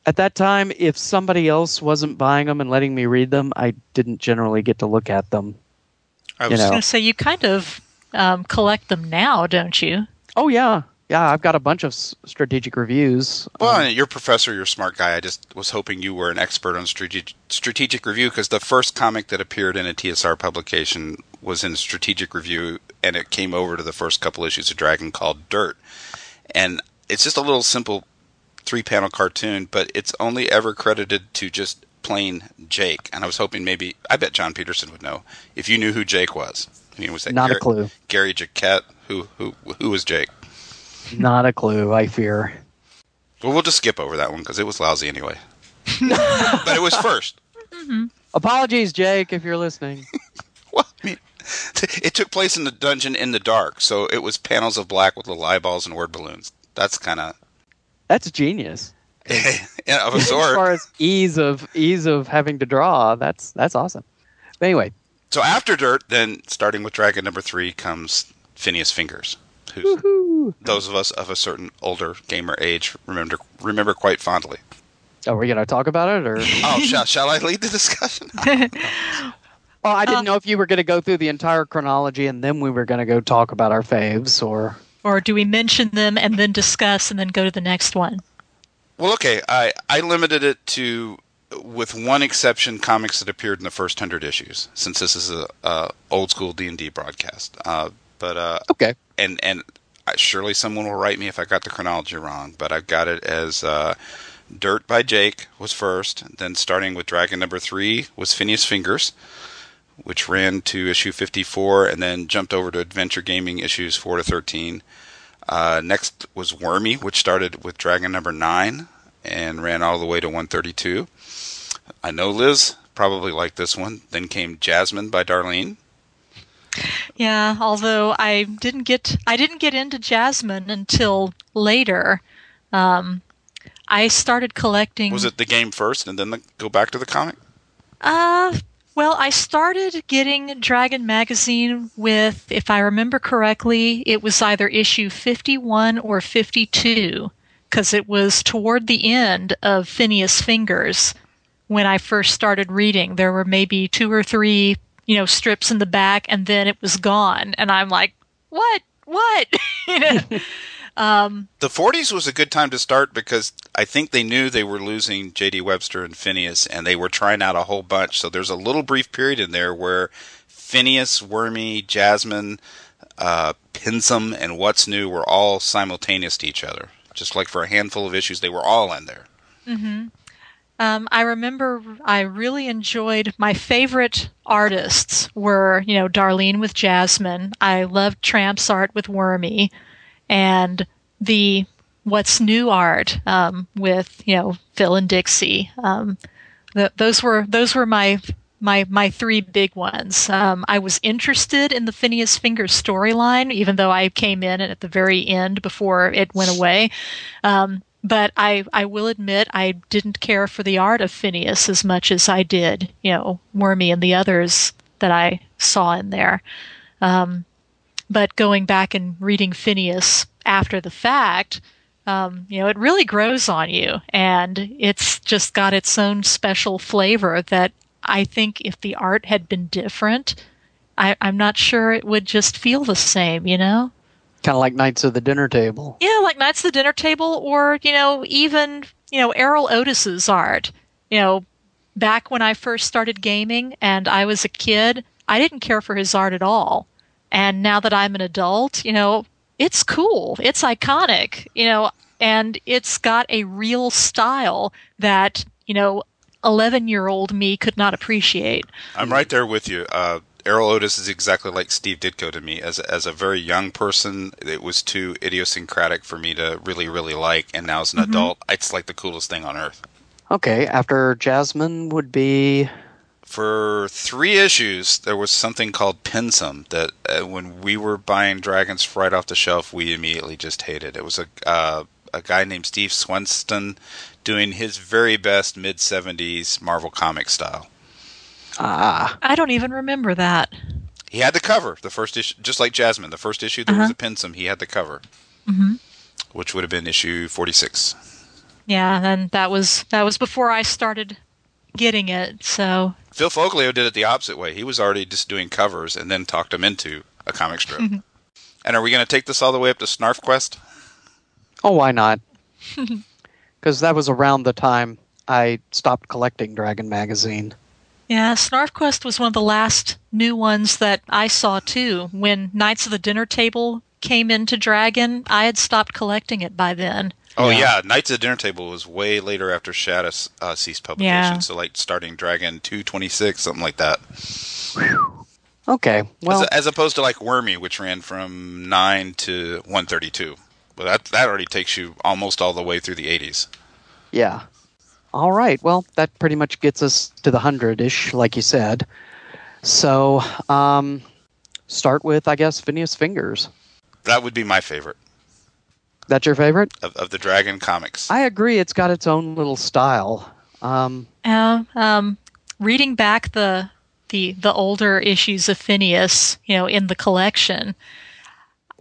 At that time, if somebody else wasn't buying them and letting me read them, I didn't generally get to look at them. I You was know. going to say, you kind of um, collect them now, don't you? Oh yeah, yeah, I've got a bunch of s- strategic reviews. well, Um, you're a professor, you're a smart guy. I just was hoping you were an expert on strategic strategic review because the first comic that appeared in a TSR publication was in strategic review, and it came over to the first couple issues of Dragon called Dirt, and it's just a little simple three panel cartoon, but it's only ever credited to just plain Jake. And I was hoping maybe I bet Jon Peterson would know if you knew who Jake was. I mean, was that Not a clue. Gary Jaquet? Who who who was Jake? not a clue. I fear. Well, we'll just skip over that one because it was lousy anyway. but it was first. Mm-hmm. Apologies, Jake, if you're listening. Well, I mean, it took place in the dungeon in the dark, so it was panels of black with little eyeballs and word balloons. That's kind of That's genius. yeah, of a sort. As sort. far as ease of ease of having to draw, that's that's awesome. But anyway, So after Dirt, then starting with Dragon number three comes Phineas Fingers, who's woohoo. those of us of a certain older gamer age remember remember quite fondly. Are we gonna talk about it or? Oh, shall, shall I lead the discussion? Well, I didn't know if you were going to go through the entire chronology and then we were going to go talk about our faves or. Or do we mention them and then discuss and then go to the next one? Well, okay, I I limited it to, with one exception, comics that appeared in the first hundred issues, since this is a, a old school D and D broadcast. Uh, but uh, Okay. and and I, surely someone will write me if I got the chronology wrong. But I've got it as uh, Dirt by Jake was first, then starting with Dragon number three was Phineas Fingers, which ran to issue fifty four, and then jumped over to Adventure Gaming issues four to thirteen. Uh, next was Wormy, which started with Dragon number nine and ran all the way to 132. I know Liz probably liked this one. Then came Jasmine by Darlene. Yeah, although I didn't get I didn't get into Jasmine until later. Um, I started collecting. Was it the game first and then the, go back to the comic? Uh, well, I started getting Dragon magazine with, if I remember correctly, it was either issue 51 or 52, because it was toward the end of Phineas Fingers when I first started reading. There were maybe two or three, you know, strips in the back, and then it was gone. And I'm like, what? What? you know? um, The 40s was a good time to start because I think they knew they were losing J.D. Webster and Phineas, and they were trying out a whole bunch. So there's a little brief period in there where Phineas, Wormy, Jasmine, uh, Pinsum, and What's New were all simultaneous to each other. Just like for a handful of issues, they were all in there. hmm Um, I remember I really enjoyed my favorite artists were, you know, Darlene with Jasmine. I loved Tramp's art with Wormy, and the What's New art um, with, you know, Phil and Dixie. Um, th- those were those were my my my three big ones. Um, I was interested in the Phineas Fingers storyline, even though I came in at the very end before it went away. Um, but I I will admit I didn't care for the art of Phineas as much as I did, you know, Wormy and the others that I saw in there. Um, but going back and reading Phineas after the fact, um, you know, it really grows on you, and it's just got its own special flavor that I think if the art had been different, I, I'm not sure it would just feel the same, you know? Kind of like Knights of the Dinner Table. Yeah, like Knights of the Dinner Table, or, you know, even, you know, Erol Otus's art. You know, back when I first started gaming and I was a kid, I didn't care for his art at all. And now that I'm an adult, you know, it's cool. It's iconic, you know, and it's got a real style that, you know, 11 year old me could not appreciate. I'm right there with you. Uh, Erol Otus is exactly like Steve Ditko to me. As as a very young person, it was too idiosyncratic for me to really really like, and now as an Mhm. adult, it's like the coolest thing on earth. Okay, after Jasmine would be For three issues, there was something called Pinsum that uh, when we were buying Dragons right off the shelf, we immediately just hated. It was a uh, a guy named Steve Swenston doing his very best mid '70s Marvel comic style. ah I don't even remember that. He had the cover, the first issue, just like Jasmine. The first issue there was a Pinsum. He had the cover, hmm which would have been issue 46. Yeah, and that was that was before I started getting it. So Phil Foglio did it the opposite way. He was already just doing covers and then talked him into a comic strip. and are we going to take this all the way up to Snarf Quest? Oh, why not? Because that was around the time I stopped collecting Dragon magazine. yeah, SnarfQuest was one of the last new ones that I saw too. When Knights of the Dinner Table came into Dragon, I had stopped collecting it by then. Oh yeah. Knights of the Dinner Table was way later after Shadis uh, ceased publication. Yeah. So like starting Dragon 226, something like that. Okay, well, as, as opposed to like Wormy, which ran from 9 to 132. But that that already takes you almost all the way through the 80s. yeah. All right, well, that pretty much gets us to the hundred ish, like you said. So, um, start with, I guess, Phineas Fingers. That would be my favorite That's your favorite? of, of the Dragon comics. I agree. It's got its own little style. Um, Uh, um, reading back the the the older issues of Phineas, you know, in the collection,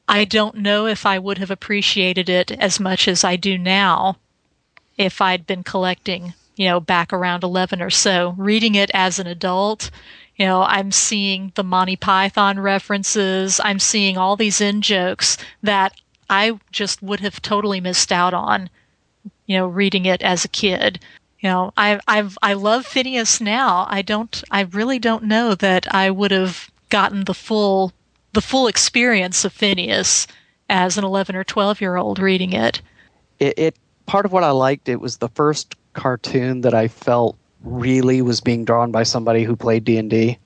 I don't know if I would have appreciated it as much as I do now if I'd been collecting, you know, back around 11 or so. Reading it as an adult, you know, I'm seeing the Monty Python references, I'm seeing all these in jokes that I just would have totally missed out on, you know, reading it as a kid. You know, I I've I love Phineas now. I don't I really don't know that I would have gotten the full the full experience of Phineas as an 11 or 12 year old reading it. it, it part of what I liked. It was the first cartoon that I felt really was being drawn by somebody who played D and D.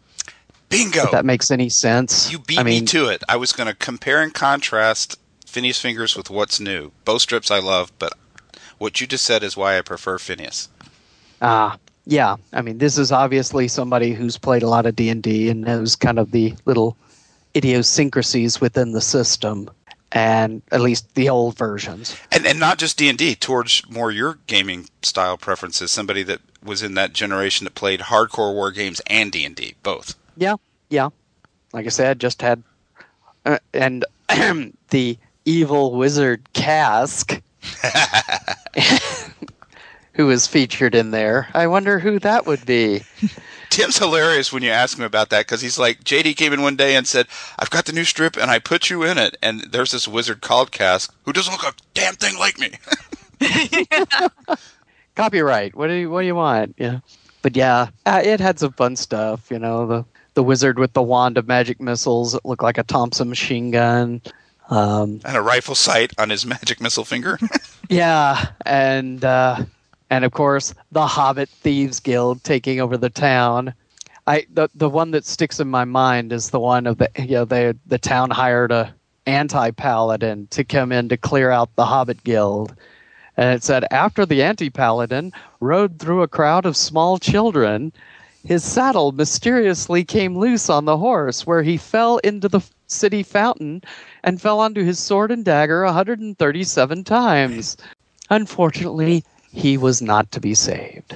Bingo! If that makes any sense. You beat I mean, me to it. I was going to compare and contrast Phineas Fingers with What's New. Both strips I love, but what you just said is why I prefer Phineas. Ah, yeah. I mean, this is obviously somebody who's played a lot of D and D and knows kind of the little idiosyncrasies within the system, and at least the old versions. And and not just D and D, towards more your gaming style preferences. Somebody that was in that generation that played hardcore war games and D and D, both. Yeah, yeah. Like I said, just had uh, and the evil wizard Cask, who is featured in there. I wonder who that would be. Tim's hilarious when you ask him about that because he's like, JD came in one day and said, I've got the new strip and I put you in it. And there's this wizard called Cask who doesn't look a damn thing like me. Copyright. What do you What do you want? Yeah, but yeah, uh, it had some fun stuff. You know, the the wizard with the wand of magic missiles that looked like a Thompson machine gun. Um, and a rifle sight on his magic missile finger. yeah, and uh, and of course the Hobbit Thieves Guild taking over the town. I the the one that sticks in my mind is the one of the you know they the town hired a anti paladin to come in to clear out the Hobbit Guild. And it said after the anti paladin rode through a crowd of small children, his saddle mysteriously came loose on the horse, where he fell into the city fountain and fell onto his sword and dagger 137 times. Unfortunately, he was not to be saved.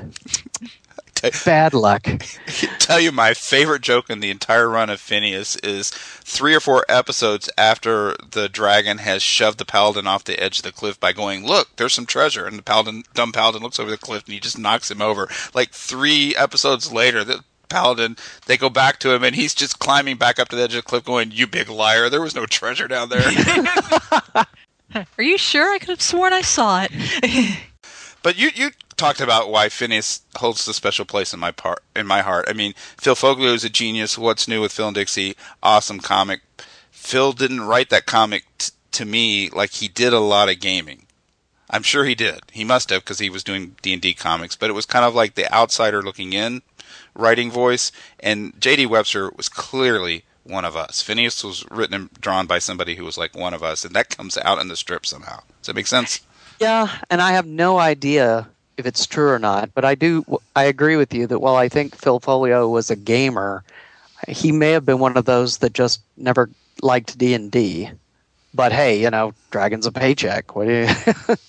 Bad luck. tell you my favorite joke in the entire run of Phineas is three or four episodes after the dragon has shoved the paladin off the edge of the cliff by going, "Look, there's some treasure," and the paladin, dumb paladin, looks over the cliff and he just knocks him over. Like three episodes later, the paladin they go back to him and he's just climbing back up to the edge of the cliff, going, "You big liar! There was no treasure down there." Are you sure? I could have sworn I saw it. But you you talked about why Phineas holds the special place in my part in my heart. I mean, Phil Foglio is a genius. What's new with Phil and Dixie? Awesome comic. Phil didn't write that comic t- to me like he did a lot of gaming. I'm sure he did. He must have because he was doing D and D comics. But it was kind of like the outsider looking in, writing voice. And J.D. Webster was clearly one of us. Phineas was written and drawn by somebody who was like one of us, and that comes out in the strip somehow. Does that make sense? Yeah, and I have no idea if it's true or not, but I do. I agree with you that while I think Phil Foglio was a gamer, he may have been one of those that just never liked D and D. But hey, you know, Dragon's a paycheck. What do you?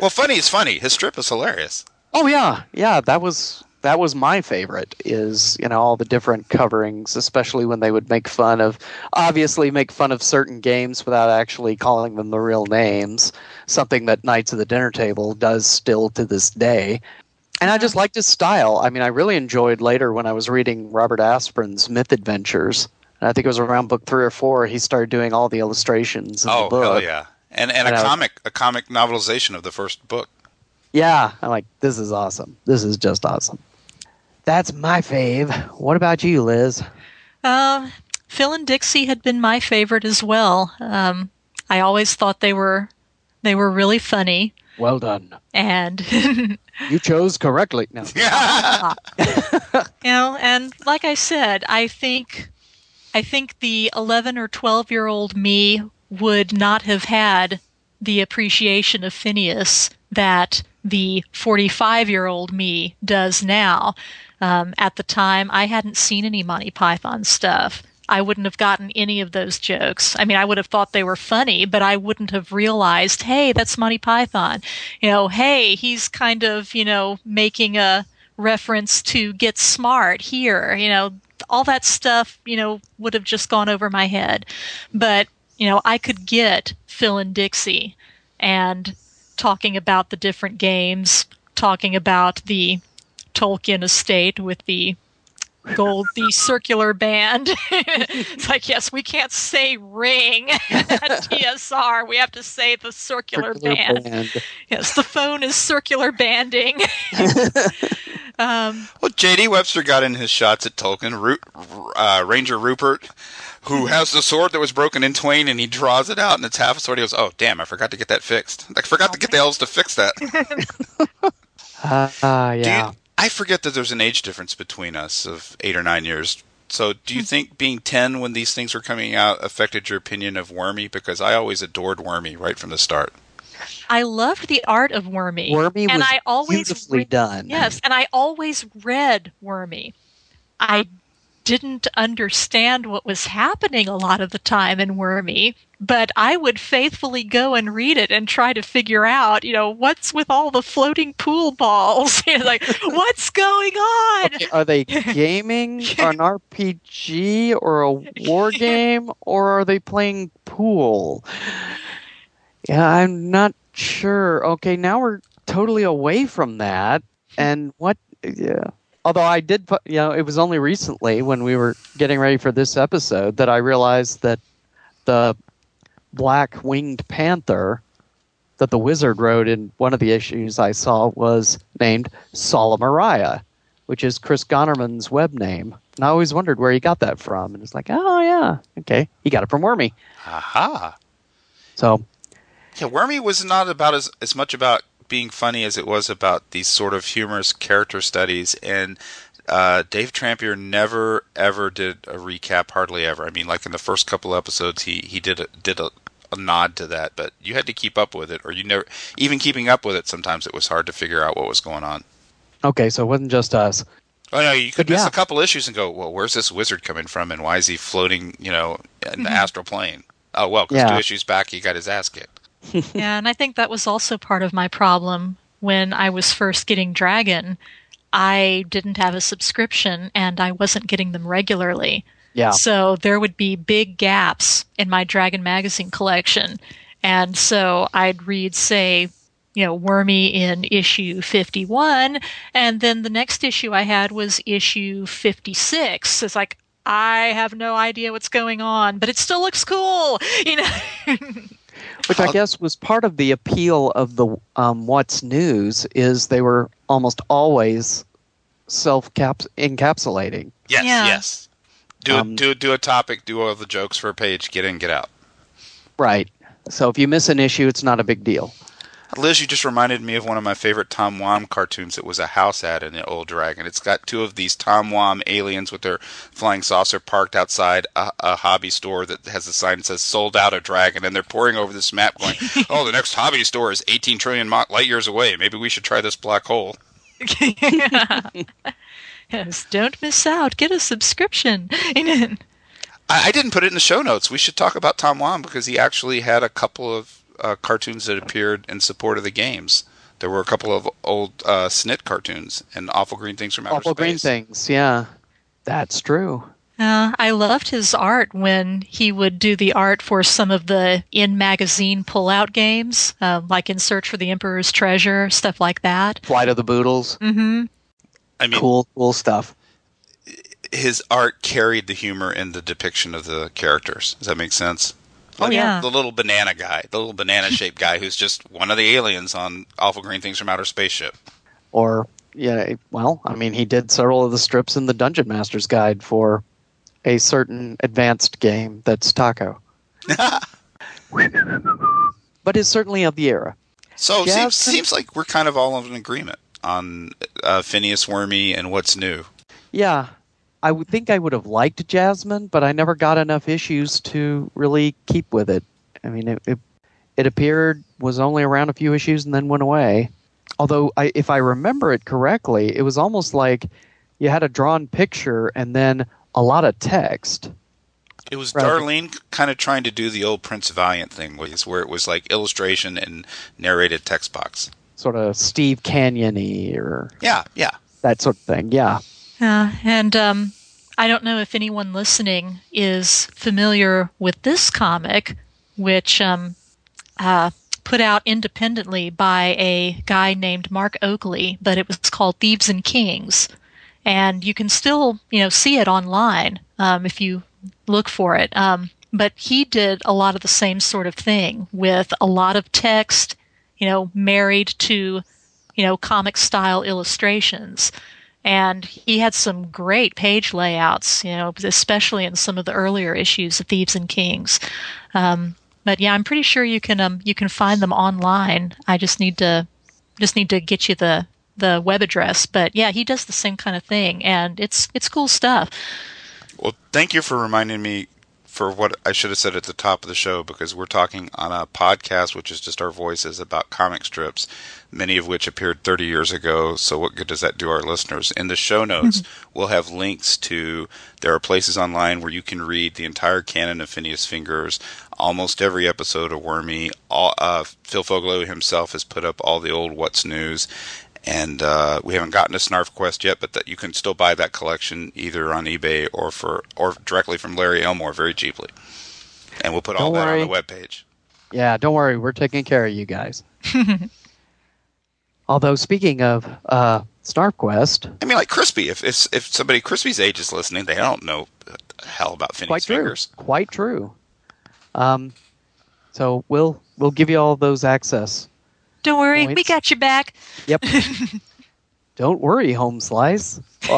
Well, funny is funny. His strip is hilarious. oh yeah, yeah. That was that was my favorite. Is you know all the different coverings, especially when they would make fun of, obviously make fun of certain games without actually calling them the real names. Something that Knights of the Dinner Table does still to this day. And I just liked his style. I mean, I really enjoyed later when I was reading Robert Asprin's Myth Adventures. And I think it was around book three or four. He started doing all the illustrations in the Oh book. hell yeah! And and And a I was- comic a comic novelization of the first book. Yeah, I'm like, this is awesome. This is just awesome. That's my fave. What about you, Liz? Um, Phil and Dixie had been my favorite as well. Um, I always thought they were they were really funny, Well done. and You chose correctly. No. you know, and like I said, I think I think the 11 or 12 year old me would not have had the appreciation of Phineas that the 45 year old me does now. Um, at the time, I hadn't seen any Monty Python stuff. I wouldn't have gotten any of those jokes. I mean, I would have thought they were funny, but I wouldn't have realized, hey, that's Monty Python. You know, hey, he's kind of, you know, making a reference to Get Smart here. You know, all that stuff, you know, would have just gone over my head. But, you know, I could get Phil and Dixie and talking about the different games, talking about the Tolkien estate with the gold, the circular band. it's like, yes, we can't say ring at TSR. We have to say the circular, Circular band. band. Yes, the phone is circular banding. um, Well, J.D. Webster got in his shots at Tolkien. Ru- uh, Ranger Rupert, who has the sword that was broken in twain, and he draws it out, and it's half a sword. He goes, "Oh, damn! I forgot to get that fixed. I forgot to get the elves to fix that." Ah, Do yeah. you, I forget that there's an age difference between us of eight or nine years. So, do you hmm. think being ten when these things were coming out affected your opinion of Wormy? Because I always adored Wormy right from the start. I loved the art of Wormy. Wormy and was I always beautifully done. Yes, and I always read Wormy. I didn't understand what was happening a lot of the time in Wormy, but I would faithfully go and read it and try to figure out, you know, what's with all the floating pool balls? You know, like, what's going on? Okay, are they gaming an RPG or a war game or are they playing pool? Yeah, I'm not sure. Okay, now we're totally away from that. And what? Yeah. Although I did, put, you know, it was only recently when we were getting ready for this episode that I realized that the black winged panther that the wizard wrote in one of the issues I saw was named Solomariah, which is Chris Gonnerman's web name. And I always wondered where he got that from. And it's like, oh, yeah, okay. He got it from Wormy. Aha! So, Yeah, Wormy was not about as as much about being funny as it was about these sort of humorous character studies. And uh, Dave Trampier never ever did a recap, hardly ever. I mean, like in the first couple episodes, he he did a, did a, a nod to that, but you had to keep up with it, or you never even keeping up with it. Sometimes it was hard to figure out what was going on. Okay, so it wasn't just us. Oh no, you could But miss yeah. a couple issues and go, well, where's this wizard coming from, and why is he floating, you know, in the Mhm. astral plane? Oh well, because Yeah. two issues back, he got his ass kicked. Yeah, and I think that was also part of my problem when I was first getting Dragon. I didn't have a subscription and I wasn't getting them regularly. Yeah. So there would be big gaps in my Dragon magazine collection. And so I'd read, say, you know, Wormy in issue 51, and then the next issue I had was issue 56. It's like, I have no idea what's going on, but it still looks cool, you know. Which I guess was part of the appeal of the um, What's News is they were almost always self encapsulating. Yes, Yeah. yes. Do Um, do do a topic, do all the jokes for a page, get in, get out. Right. So if you miss an issue, it's not a big deal. Liz, you just reminded me of one of my favorite Tom Wham cartoons. It was a house ad in the Old Dragon. It's got two of these Tom Wham aliens with their flying saucer parked outside a, a hobby store that has a sign that says "Sold Out a Dragon," and they're poring over this map, going, "Oh, the next hobby store is 18 trillion light years away. Maybe we should try this black hole." yes, don't miss out. Get a subscription. I, I didn't put it in the show notes. We should talk about Tom Wham because he actually had a couple of uh, cartoons that appeared in support of the games. There were a couple of old uh, SNIT cartoons and Awful Green Things from Outer Awful Space. green things. Yeah, that's true. Uh, I loved his art when he would do the art for some of the in magazine pullout games, uh, like In Search for the Emperor's Treasure, stuff like that. Flight of the Boodles. Mm-hmm. I mean, cool, cool stuff. his art carried the humor in the depiction of the characters. Does that make sense? Oh, yeah. The little banana guy, the little banana shaped guy who's just one of the aliens on Awful Green Things from Outer Spaceship. Or yeah, well, I mean, he did several of the strips in the Dungeon Master's Guide for a certain advanced game that's Taco. but is certainly of the era. So it Jasmine? seems, seems like we're kind of all in agreement on uh, Phineas Wormy and what's new. Yeah, I would think I would have liked Jasmine, but I never got enough issues to really keep with it. I mean, it it, it appeared was only around a few issues and then went away. Although, I, if I remember it correctly, it was almost like you had a drawn picture and then a lot of text. It was Right. Darlene kind of trying to do the old Prince Valiant thing, where it was like illustration and narrated text box. Sort of Steve Canyon-y or Yeah, yeah. that sort of thing. Yeah. Uh, and um, I don't know if anyone listening is familiar with this comic, which um, uh, put out independently by a guy named Mark Oakley, but it was called Thieves and Kings, and you can still you know see it online um, if you look for it. Um, but he did a lot of the same sort of thing with a lot of text, you know, married to you know comic style illustrations and he had some great page layouts, you know, especially in some of the earlier issues of Thieves and Kings. Um, but yeah, I'm pretty sure you can um, you can find them online. I just need to just need to get you the the web address. But yeah, he does the same kind of thing, and it's it's cool stuff. Well, thank you for reminding me for what I should have said at the top of the show because we're talking on a podcast, which is just our voices about comic strips, many of which appeared 30 years ago. So, what good does that do our listeners? In the show notes, we'll have links to there are places online where you can read the entire canon of Phineas Fingers, almost every episode of Wormy. All, uh, Phil Foglio himself has put up all the old What's News. And uh, we haven't gotten to Snarf Quest yet, but that you can still buy that collection either on eBay or for or directly from Larry Elmore very cheaply. And we'll put all Don't that worry. on the webpage. Yeah, don't worry, we're taking care of you guys. Although speaking of uh, SnarfQuest, I mean, like Crispy. If if if somebody Crispy's age is listening, they don't know the hell about Phineas quite true, Fingers. quite true. Um, so we'll we'll give you all those access. Don't worry, we got your back. Yep. don't worry, Home Slice.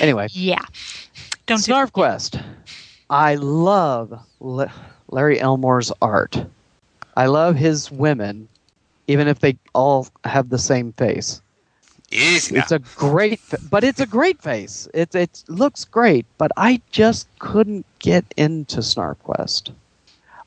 anyway, Yeah. Don't do- SnarfQuest. I love Le- Larry Elmore's art. I love his women, even if they all have the same face. Easy now. It's a great, fa- but it's a great face. It it looks great, but I just couldn't get into Snarf Quest.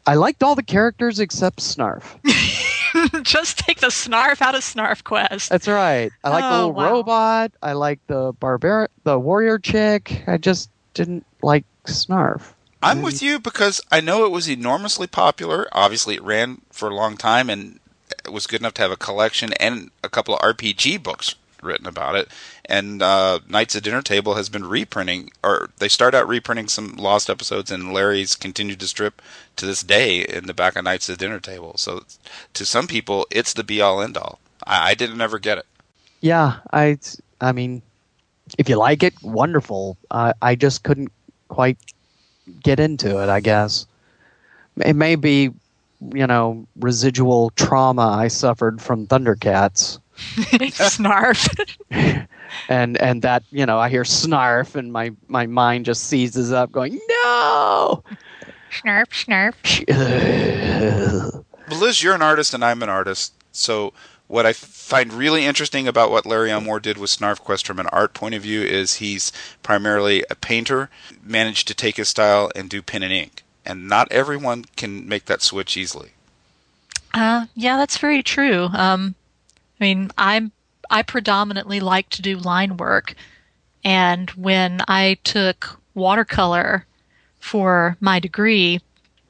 I liked all the characters except Snarf. Just take the snarf out of Snarf Quest. That's right. I like the Oh, little wow. robot. I like the barbar, the warrior chick. I just didn't like Snarf. I'm with you because I know it was enormously popular. Obviously, it ran for a long time and it was good enough to have a collection and a couple of RPG books written about it. And uh, Knights at Dinner Table has been reprinting, or they start out reprinting some lost episodes, and Larry's continued to strip to this day in the back of Knights at Dinner Table. So, to some people, it's the be all end all. I, I didn't ever get it. Yeah, I. I mean, if you like it, wonderful. Uh, I just couldn't quite get into it. I guess it may be, you know, residual trauma I suffered from Thundercats. snarf. and and that you know I hear snarf and my my mind just seizes up, going no. snarf, snarf. Well, Liz, you're an artist and I'm an artist. So, what I find really interesting about what Larry Elmore did with Snarf Quest from an art point of view is he's primarily a painter, managed to take his style and do pen and ink. And not everyone can make that switch easily. Uh, yeah, that's very true. Um, I mean, I'm I predominantly like to do line work, and when I took watercolor for my degree,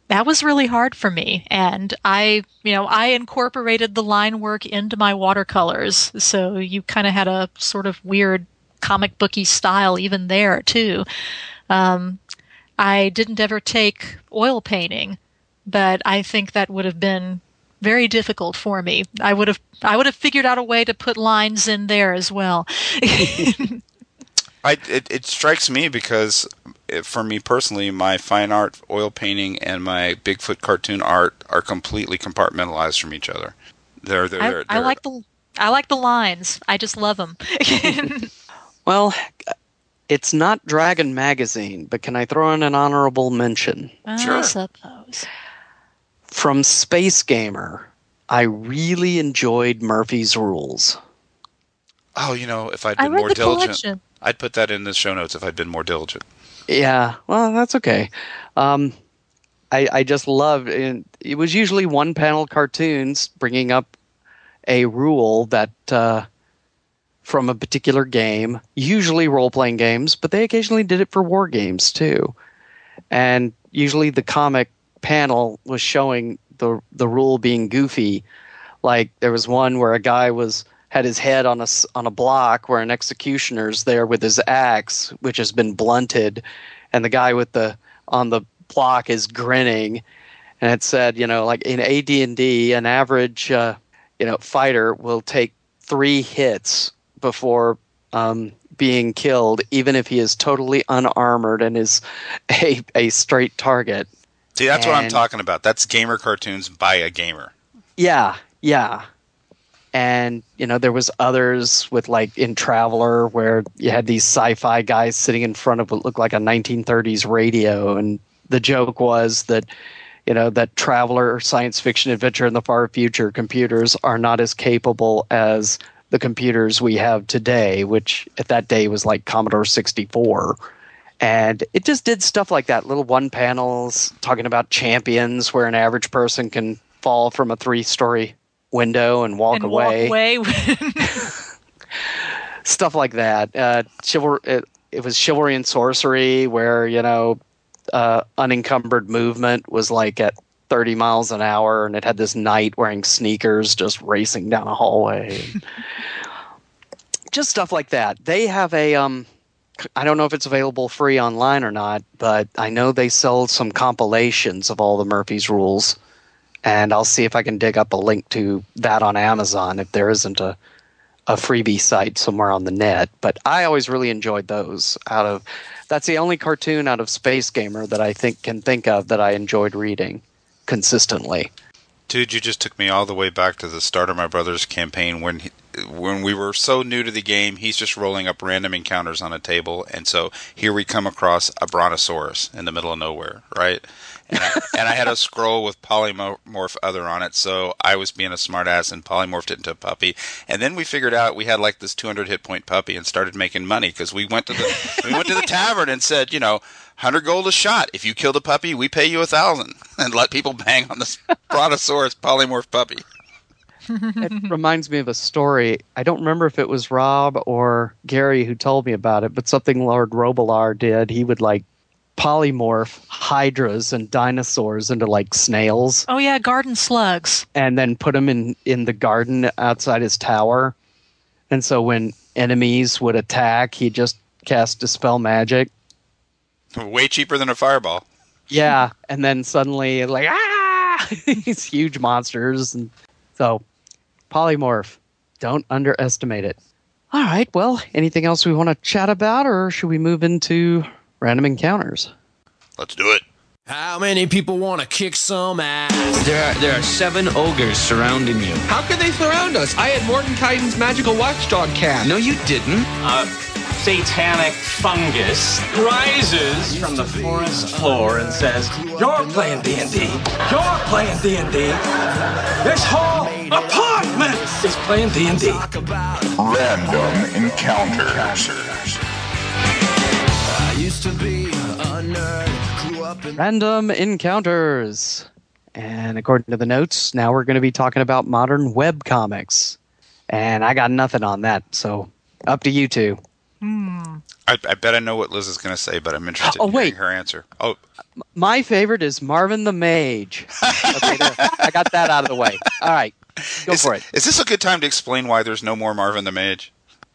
that was really hard for me. And I, you know, I incorporated the line work into my watercolors, so you kind of had a sort of weird comic booky style even there too. Um, I didn't ever take oil painting, but I think that would have been very difficult for me. I would have I would have figured out a way to put lines in there as well. I, it, it strikes me because, eh, for me personally, my fine art, oil painting, and my Bigfoot cartoon art are completely compartmentalized from each other. They're, they're, I, they're, I like the I like the lines. I just love them. Well, it's not Dragon Magazine, but can I throw in an honorable mention? I suppose. From Space Gamer, I really enjoyed Murphy's Rules. Oh, you know, if I'd I been read more the diligent, collection. I'd put that in the show notes if I'd been more diligent. Yeah, well, that's okay. Um, I, I just loved and it was usually one panel cartoons bringing up a rule that uh, from a particular game, usually role playing games, but they occasionally did it for war games too. And usually the comic panel was showing the the rule being goofy. Like there was one where a guy was had his head on a on a block where an executioner's there with his axe, which has been blunted, and the guy with the on the block is grinning, and it said, you know, like in AD and D, an average uh, you know fighter will take three hits before um, being killed, even if he is totally unarmored and is a a straight target. See, that's what I'm talking about. That's gamer cartoons by a gamer. Yeah, yeah. And you know, there was others with like in Traveller where you had these sci-fi guys sitting in front of what looked like a 1930s radio, and the joke was that you know that Traveller science fiction adventure in the far future computers are not as capable as the computers we have today, which at that day was like Commodore 64 and it just did stuff like that little one panels talking about champions where an average person can fall from a three story window and walk and away walk away. stuff like that uh chival- it, it was chivalry and sorcery where you know uh unencumbered movement was like at 30 miles an hour and it had this knight wearing sneakers just racing down a hallway just stuff like that they have a um I don't know if it's available free online or not, but I know they sell some compilations of all the Murphy's rules, and I'll see if I can dig up a link to that on Amazon if there isn't a a freebie site somewhere on the net. But I always really enjoyed those. Out of that's the only cartoon out of Space Gamer that I think can think of that I enjoyed reading consistently. Dude, you just took me all the way back to the start of my brother's campaign when he, when we were so new to the game. He's just rolling up random encounters on a table, and so here we come across a brontosaurus in the middle of nowhere, right? and I, and I had a scroll with polymorph other on it, so I was being a smartass and polymorphed it into a puppy. And then we figured out we had like this 200 hit point puppy and started making money because we went to the we went to the tavern and said, you know, 100 gold a shot. If you kill the puppy, we pay you a thousand, and let people bang on this brontosaurus polymorph puppy. it reminds me of a story. I don't remember if it was Rob or Gary who told me about it, but something Lord Robilar did. He would like polymorph hydras and dinosaurs into like snails Oh yeah, garden slugs. and then put them in in the garden outside his tower. And so when enemies would attack, he just cast dispel magic. Way cheaper than a fireball. Yeah, and then suddenly like ah, these huge monsters, and so polymorph. Don't underestimate it. All right. Well, anything else we want to chat about, or should we move into random encounters? Let's do it. How many people want to kick some ass? There are, there are seven ogres surrounding you. How could they surround us? I had Morton Titan's magical watchdog cast. No, you didn't. A satanic fungus rises from the forest floor and says, "You're playing D and D. You're playing D and D. This whole apartment is playing D and D." Random encounters. I used to be a nerd, grew up in Random encounters. And according to the notes, now we're going to be talking about modern web comics. And I got nothing on that, so up to you two. I, I bet I know what Liz is going to say, but I'm interested Oh, in hearing wait. her answer. Oh, My favorite is Marvin the Mage. Okay, there, I got that out of the way. All right, go is, for it. is this a good time to explain why there's no more Marvin the Mage?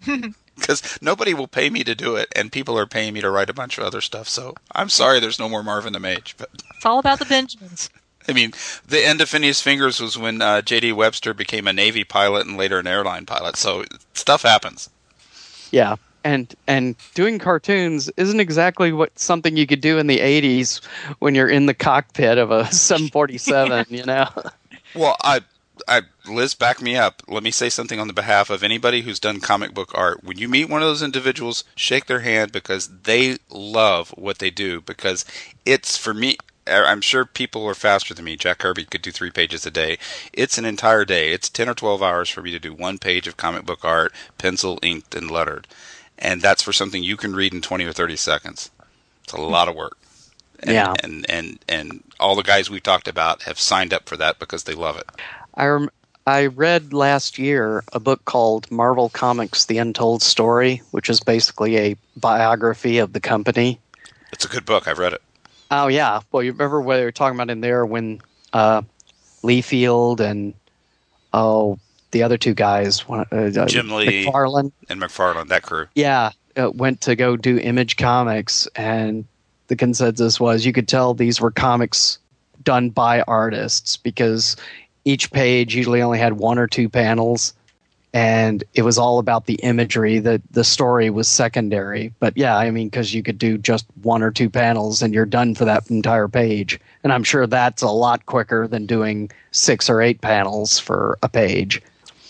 Because nobody will pay me to do it, and people are paying me to write a bunch of other stuff. So I'm sorry, there's no more Marvin the Mage. But It's all about the Benjamins. I mean, the end of Finieous Fingers was when uh, J.D. Webster became a Navy pilot and later an airline pilot. So stuff happens. Yeah, and and doing cartoons isn't exactly what something you could do in the '80s when you're in the cockpit of a 747. You know. Well, I, I, Liz, back me up. Let me say something on the behalf of anybody who's done comic book art. When you meet one of those individuals, shake their hand because they love what they do. Because it's for me. I'm sure people are faster than me. Jack Kirby could do three pages a day. It's an entire day. It's 10 or 12 hours for me to do one page of comic book art, pencil, inked, and lettered. And that's for something you can read in 20 or 30 seconds. It's a lot of work. And, Yeah. And, and, and all the guys we've talked about have signed up for that because they love it. I rem- I read last year a book called Marvel Comics: The Untold Story, which is basically a biography of the company. It's a good book. I've read it. Oh yeah, well you remember what they were talking about in there when uh, Lee Field and oh the other two guys, one- uh, Jim Lee McFarlane, and McFarlane, that crew. yeah, uh, went to go do Image Comics, and the consensus was you could tell these were comics done by artists because each page usually only had one or two panels, and it was all about the imagery. that the story was secondary, but yeah, I mean, because you could do just one or two panels and you're done for that entire page, and I'm sure that's a lot quicker than doing six or eight panels for a page.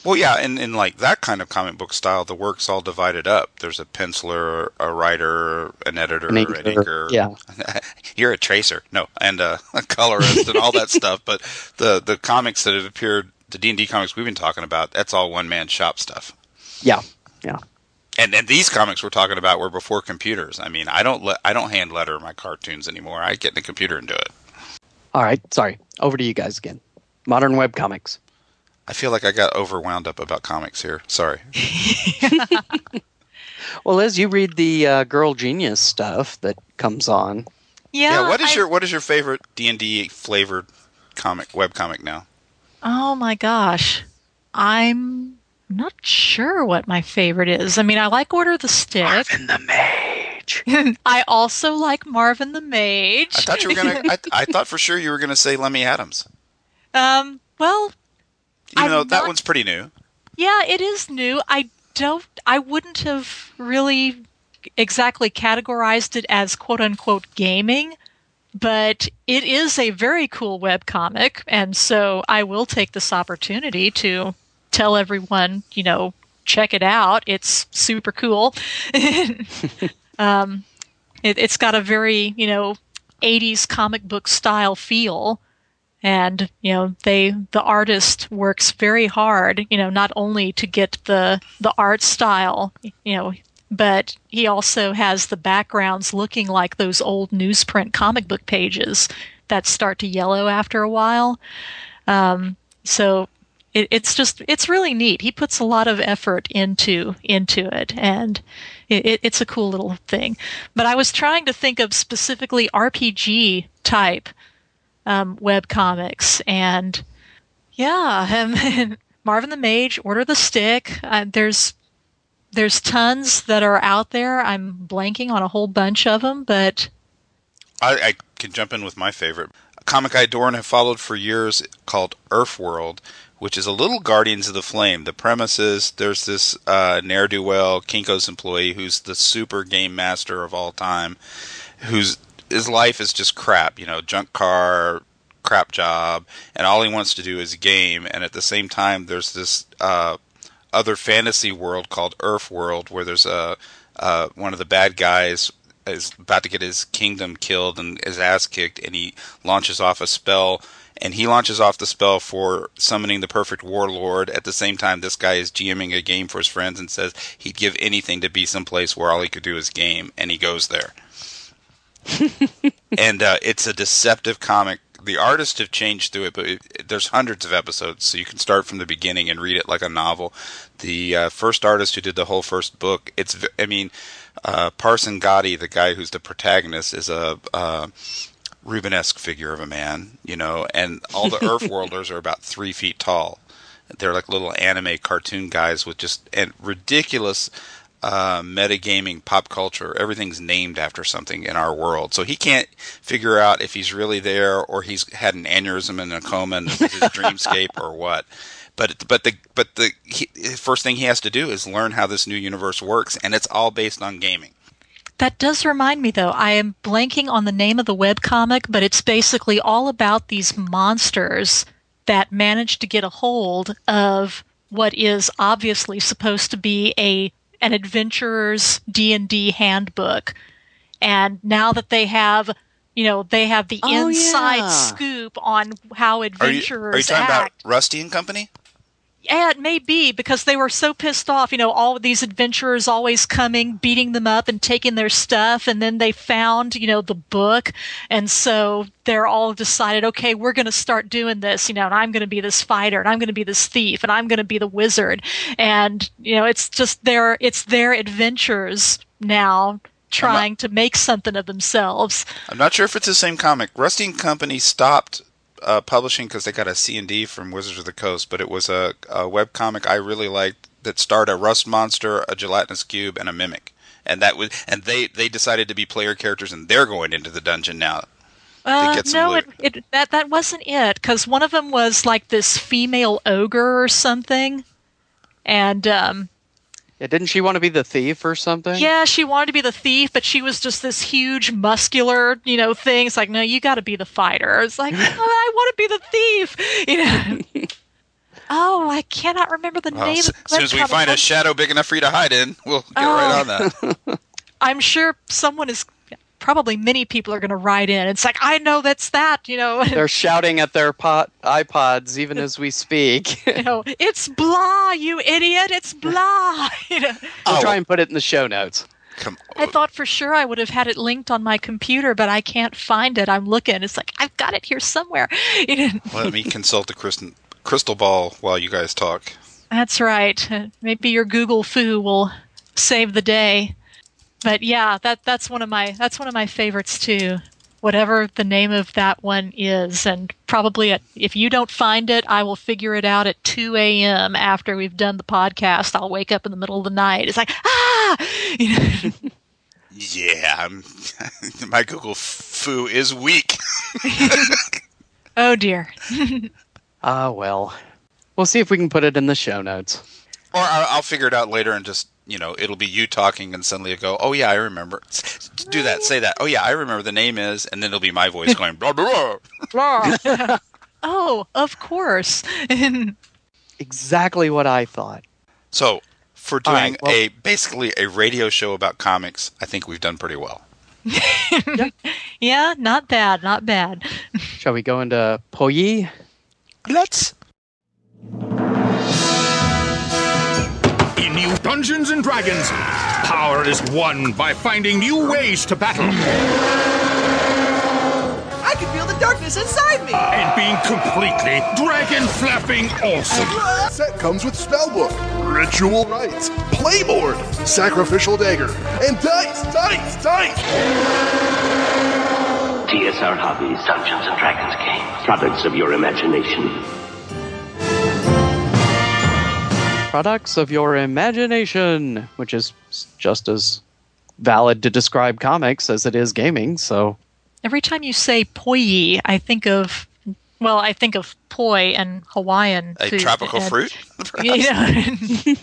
Well, yeah, and in like that kind of comic book style, the work's all divided up. There's a penciler, a writer, an editor, An an yeah. You're a tracer, no, and uh, a colorist and all that stuff. But the the comics that have appeared, the D and D comics we've been talking about, that's all one man shop stuff. Yeah, yeah. And and these comics we're talking about were before computers. I mean, I don't let I don't hand letter my cartoons anymore. I get in the computer and do it. All right, sorry. Over to you guys again. Modern web comics. I feel like I got overwound up about comics here. Sorry. Well, as you read the uh, Girl Genius stuff that comes on. Yeah. what is I- your what is your favorite D and D flavored comic web comic now? Oh my gosh. I'm not sure what my favorite is. I mean, I like Order of the Stick. Marvin the Mage. I also like Marvin the Mage. I thought you were gonna. I, I thought for sure you were gonna say Lemmy Adams. um, well, Even I'm though that not- one's pretty new. yeah, it is new. I don't I wouldn't have really exactly categorized it as quote unquote gaming, but it is a very cool webcomic, and so I will take this opportunity to tell everyone, you know, check it out. It's super cool. um, it, it's got a very, you know, 80s comic book style feel. And, you know, they, the artist works very hard, you know, not only to get the, the art style, you know, but he also has the backgrounds looking like those old newsprint comic book pages that start to yellow after a while. Um, so it, it's just it's really neat. He puts a lot of effort into into it, and it, it's a cool little thing. But I was trying to think of specifically RPG type um, web comics, and yeah, um, Marvin the Mage, Order the Stick. Uh, there's there's tons that are out there. I'm blanking on a whole bunch of them, but I, I can jump in with my favorite. A comic I adore and have followed for years called Erfworld, which is a little Guardians of the Flame. The premise is there's this uh, ne'er do well Kinko's employee who's the super game master of all time, whose his life is just crap. You know, junk car, crap job, and all he wants to do is game. And at the same time, there's this uh, other fantasy world called Erfworld where there's a uh, one of the bad guys is about to get his kingdom killed and his ass kicked, and he launches off a spell. And he launches off the spell for summoning the perfect warlord. At the same time, this guy is GMing a game for his friends and says he'd give anything to be someplace where all he could do is game, and he goes there. And uh, it's a deceptive comic. The artists have changed through it, but it, there's hundreds of episodes, so you can start from the beginning and read it like a novel. The uh, first artist who did the whole first book, it's I mean, uh, Parson Gotti, the guy who's the protagonist, is a uh, Rubenesque figure of a man, you know, and all the Erfworlders are about three feet tall. They're like little anime cartoon guys with just and ridiculous uh, metagaming pop culture. Everything's named after something in our world. So he can't figure out if he's really there or he's had an aneurysm and a coma and this is his dreamscape or what. But but the but the he, first thing he has to do is learn how this new universe works, and it's all based on gaming. That does remind me, though. I am blanking on the name of the webcomic, but it's basically all about these monsters that manage to get a hold of what is obviously supposed to be a an adventurer's D&D handbook. And now that they have, you know, they have the Oh, inside yeah. scoop on how Are you, adventurers are you talking act. about Rusty and Company? Yeah, it may be because they were so pissed off. You know, all of these adventurers always coming, beating them up, and taking their stuff. And then they found, you know, the book. And so they're all decided, okay, we're going to start doing this, you know, and I'm going to be this fighter, and I'm going to be this thief, and I'm going to be the wizard. And, you know, it's just their, it's their adventures now trying to make something of themselves. I'm not sure if it's the same comic. Rusty and Company stopped uh, publishing because they got a C&D from Wizards of the Coast, but it was a, a web comic I really liked that starred a rust monster, a gelatinous cube, and a mimic. And that was, and they they decided to be player characters, and they're going into the dungeon now. Uh, no, it, it that that wasn't it because one of them was like this female ogre or something, and um, Yeah, didn't she want to be the thief or something? yeah, she wanted to be the thief, but she was just this huge, muscular, you know, thing. It's like, no, you got to be the fighter. It's like, oh, I want to be the thief, you know. oh, I cannot remember the Well, name. as soon as we find a shadow big enough for you to hide in, we'll get right on oh. that. I'm sure someone is. Probably many people are going to write in. It's like I know that's that, you know. They're shouting at their pot iPods even as we speak. you know, it's blah, you idiot! It's blah. You know, We'll try oh. and put it in the show notes. Come, I thought for sure I would have had it linked on my computer, but I can't find it. I'm looking. It's like I've got it here somewhere. Let me consult the crystal crystal ball while you guys talk. That's right. Maybe your Google foo will save the day. But yeah, that that's one of my that's one of my favorites too. Whatever the name of that one is, and probably at, if you don't find it, I will figure it out at 2 a.m. after we've done the podcast. I'll wake up in the middle of the night. It's like ah, you know, Yeah, I'm, my Google foo is weak. oh dear. Ah, well. We'll see if we can put it in the show notes. Or I'll, I'll figure it out later and just, you know, it'll be you talking and suddenly you go, oh yeah, I remember. Do that, say that. Oh yeah, I remember the name is, and then it'll be my voice going, blah, blah, blah. oh, of course. Exactly what I thought. So, for doing right, well- a basically a radio show about comics, I think we've done pretty well. Yeah, not bad, not bad. Shall we go into Poyi? Let's. In new Dungeons and Dragons, power is won by finding new ways to battle I can feel the darkness inside me. and being completely dragon flapping awesome. Set comes with spellbook, ritual rites, playboard, sacrificial dagger, and dice, dice, dice. TSR Hobbies Dungeons and Dragons game. Products of your imagination. Products of your imagination, which is just as valid to describe comics as it is gaming. So, Every time you say poi, I think of well, I think of poi and Hawaiian A food. tropical and- fruit? Yeah.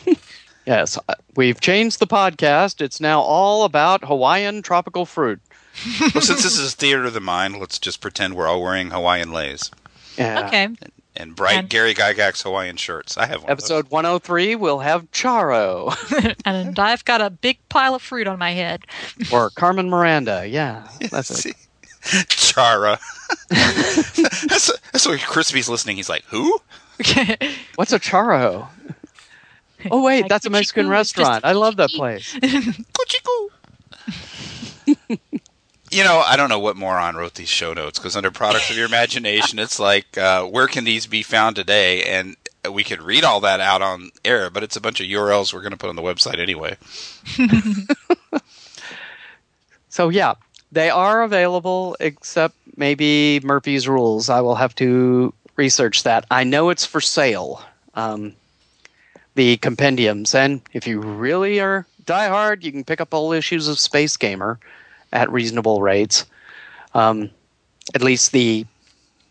yes, uh, we've changed the podcast. It's now all about Hawaiian tropical fruit. well, since this is theater of the mind, let's just pretend we're all wearing Hawaiian leis Yeah. okay. And bright And- Gary Gygax Hawaiian shirts. I have one. Episode 103 we'll have Charo and I've got a big pile of fruit on my head. or Carmen Miranda. Yeah, that's it. Chara. that's, that's what Crispy's listening. He's like, who? What's a Charo? Oh wait, Like that's a Mexican Cuchico, it's just restaurant. I love that place. You know, I don't know what moron wrote these show notes because under products of your imagination, it's like, uh, where can these be found today? And we could read all that out on air, but it's a bunch of URLs we're going to put on the website anyway. So yeah, they are available, except maybe Murphy's Rules. I will have to research that. I know it's for sale. Um, the compendiums, and if you really are diehard, you can pick up all issues of Space Gamer at reasonable rates. Um, at least the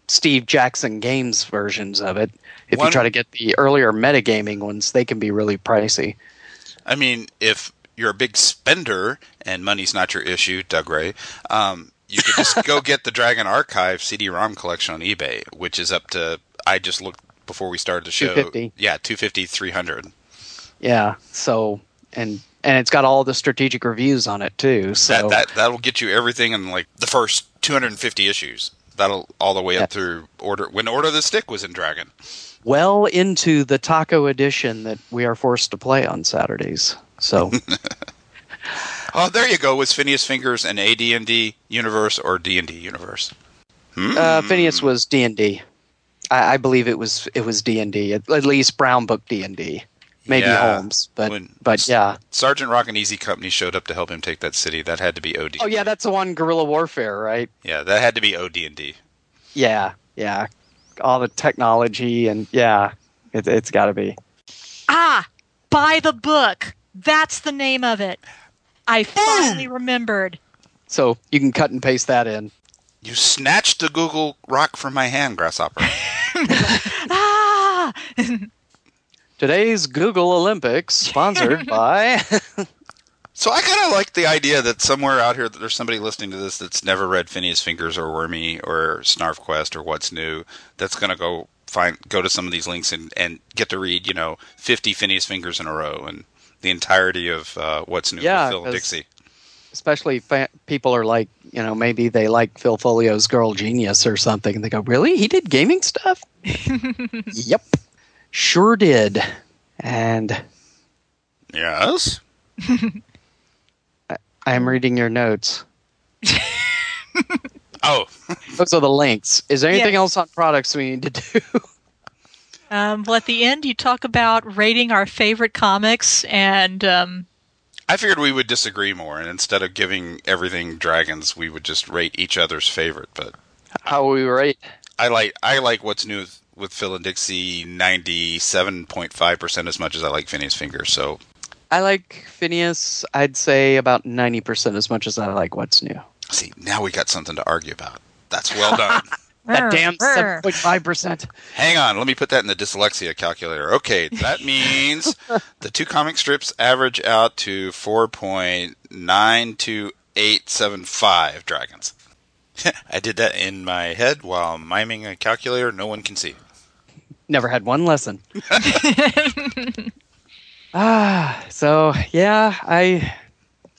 Steve Jackson Games versions of it. If One- you try to get the earlier metagaming ones, they can be really pricey. I mean, if you're a big spender and money's not your issue, Doug Ray, um, you could just go get the Dragon Archive CD-ROM collection on eBay, which is up to I just looked before we started the show. 250. Yeah, 250 300. Yeah. So and and it's got all the strategic reviews on it too. So That that that'll get you everything in like the first 250 issues. That'll all the way up through order when Order of the Stick was in Dragon. well into the taco edition that we are forced to play on Saturdays. So Oh, there you go. Was Finieous Fingers an AD&D universe or D&D universe? Hmm. uh, Finieous was D and D. I I believe it was it was D and D at at least Brown Book D and D, maybe Yeah. Holmes, but When- but yeah. Sergeant Rock and Easy Company showed up to help him take that city. That had to be OD. Oh yeah, that's the one guerrilla warfare, right? Yeah, that had to be OD&D. Yeah, yeah. All the technology and yeah, it, it's got to be. Ah, by the book. That's the name of it. I finally remembered. So you can cut and paste that in. You snatched the Google Rock from my hand, Grasshopper. Ah, Today's Google Olympics, sponsored by. So I kind of like the idea that somewhere out here that there's somebody listening to this that's never read Finieous Fingers or Wormy or SnarfQuest or What's New that's going to go find go to some of these links and, and get to read you know 50 Finieous Fingers in a row and the entirety of uh, What's New Yeah, with Phil and 'cause- Dixie. especially fa- people are like, you know, maybe they like Phil Foglio's Girl Genius or something, and they go, "Really? He did gaming stuff?" yep, sure did. And Yes. I am reading your notes. Oh, Those are the links. Is there anything Yes. else on products we need to do? um, well, at the end, you talk about rating our favorite comics, and um, I figured we would disagree more, and instead of giving everything dragons, we would just rate each other's favorite. But How we rate? I like I like What's New with, with Phil and Dixie ninety seven point five percent as much as I like Finieous Finger. So I like Finieous. I'd say about ninety percent as much as I like What's New. see, now we got something to argue about. That's well done. That damn seven point five percent. Hang on, let me put that in the dyslexia calculator. Okay, that means the two comic strips average out to 4.92875 dragons. I did that in my head while miming a calculator no one can see. Never had one lesson. ah, so yeah, I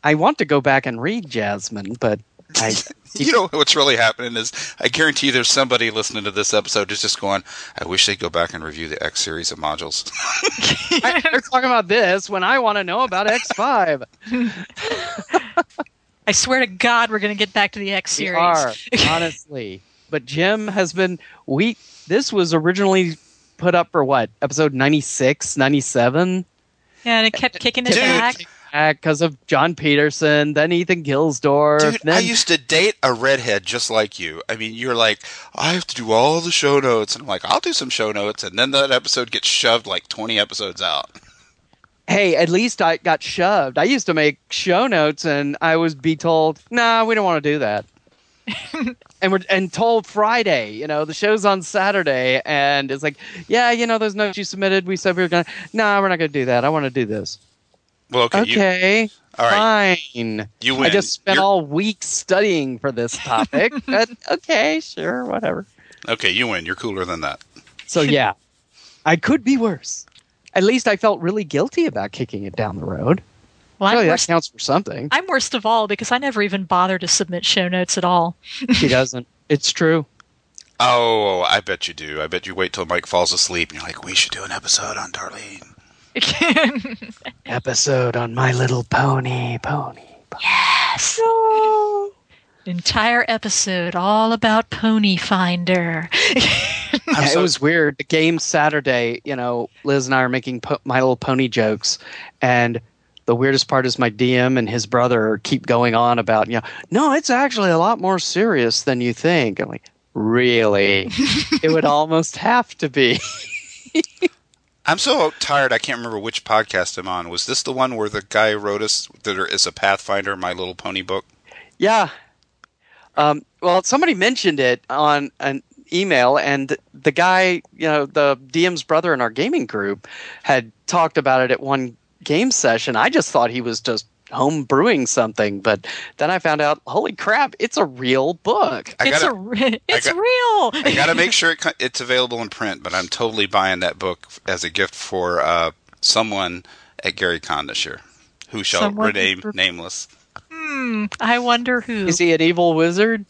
I want to go back and read Jasmine, but I You know what's really happening is I guarantee there's somebody listening to this episode who's just going, I wish they'd go back and review the X series of modules. I, they're talking about this when I want to know about X5. I swear to God, we're going to get back to the X series. We series. are, honestly. But Jim has been we this was originally put up for what? Episode 96, 97? Yeah, and it kept kicking it back. Because of Jon Peterson, then Ethan Gilsdorf. Dude, then I used to date a redhead just like you. I mean, you're like, I have to do all the show notes. And I'm like, I'll do some show notes. And then that episode gets shoved like 20 episodes out. hey, at least I got shoved. I used to make show notes and I was be told, nah, we don't want to do that. And we're and told Friday, you know, the show's on Saturday, and it's like, yeah, you know, those notes you submitted, we said we were gonna nah, we're not gonna do that. I want to do this. Well, okay. you- Okay. all right. Fine. You I just spent You're- all week studying for this topic. but okay, sure, whatever. Okay, you win. You're cooler than that. So yeah, I could be worse. At least I felt really guilty about kicking it down the road. Well, I'm Surely that worst, counts for something. I'm worst of all because I never even bother to submit show notes at all. She doesn't. It's true. Oh, I bet you do. I bet you wait till Mike falls asleep and you're like, we should do an episode on Darlene. Episode on My Little Pony. Pony. Yes. Entire episode all about Pony Finder. Yeah, it was weird. The game Saturday, you know, Liz and I are making po- My Little Pony jokes, and the weirdest part is my DM and his brother keep going on about, you know, no, it's actually a lot more serious than you think. I'm like, really? it would almost have to be. I'm so tired. I can't remember which podcast I'm on. Was this the one where the guy wrote us that there is a Pathfinder, My Little Pony book? Yeah. Um, well, somebody mentioned it on an email, and the guy, you know, the DM's brother in our gaming group had talked about it at one game session. I just thought he was just home brewing something, but then I found out, holy crap, it's a real book. I it's gotta- a re- it's got- real. I got to make sure it, it's available in print, but I'm totally buying that book as a gift for uh, someone at Gary Con this year, who shall Someone- rename nameless. Hmm, I wonder who. Is he an evil wizard?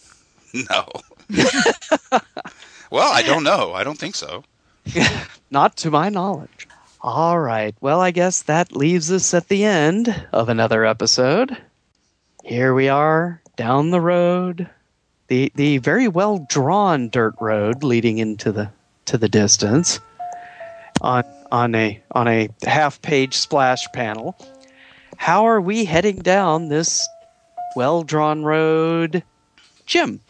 No. well, I don't know. I don't think so. Not to my knowledge. All right. Well, I guess that leaves us at the end of another episode. Here we are down the road, the the very well drawn dirt road leading into the to the distance. On on a on a half page splash panel. How are we heading down this well drawn road, Jim?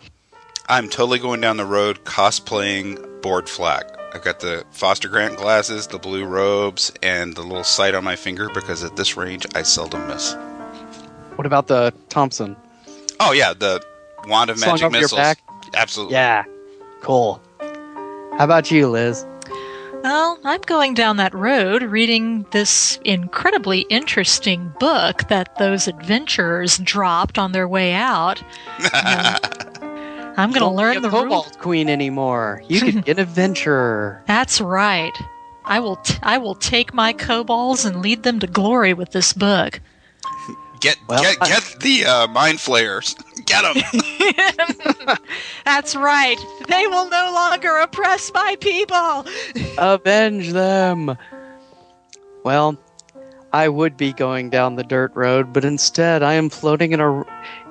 I'm totally going down the road cosplaying Board Flack. I've got the Foster Grant glasses, the blue robes, and the little sight on my finger because at this range I seldom miss. What about the Thompson? Oh yeah, the wand of Slung magic over your missiles. back? Absolutely. Yeah. Cool. How about you, Liz? Well, I'm going down that road reading this incredibly interesting book that those adventurers dropped on their way out. I'm going to learn be the a rules. Kobold Queen anymore. You could be an adventurer. That's right. I will t- I will take my kobolds and lead them to glory with this book. Get get get the uh, mind flayers. Get them. That's right. They will no longer oppress my people. Avenge them. Well, I would be going down the dirt road, but instead I am floating in a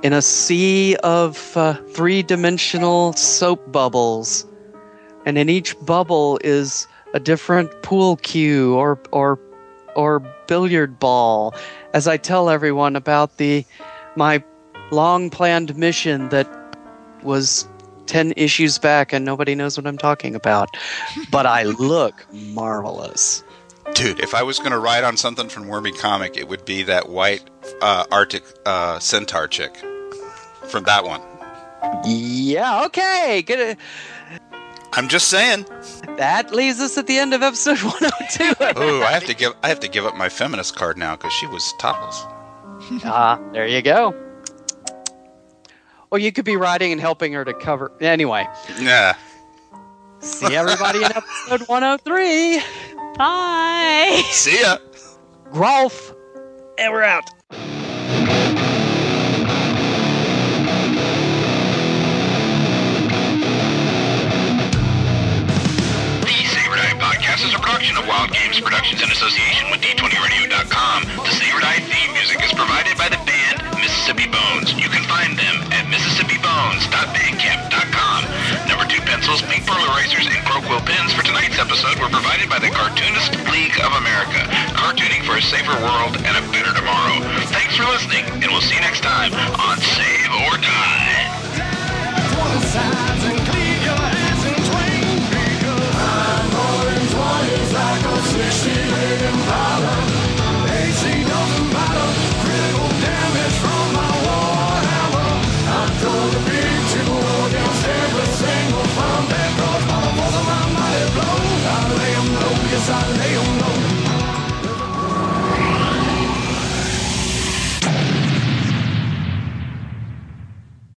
in a sea of uh, three-dimensional soap bubbles, and in each bubble is a different pool cue or or or billiard ball. As I tell everyone about the my long-planned mission that was 10 issues back and nobody knows what I'm talking about. But I look marvelous. Dude, if I was going to ride on something from Wormy Comic, it would be that white uh, Arctic uh, centaur chick from that one. Yeah, okay. Good. I'm just saying. That leaves us at the end of episode 102. Ooh, I have to give I have to give up my feminist card now because she was topless. Ah, there you go. Or you could be riding and helping her to cover. Anyway, Yeah. see everybody in episode 103. Bye. See ya. Rolf. And we're out. podcast is a production of Wild Games Productions in association with D20Radio.com. The Save or Die theme music is provided by the band Mississippi Bones. You can find them at MississippiBones.bandcamp.com. Pink Big Erasers and Crowquill pens for tonight's episode were provided by the Cartoonist League of America. Cartooning for a safer world and a better tomorrow. Thanks for listening, and we'll see you next time on Save or Die. Sunday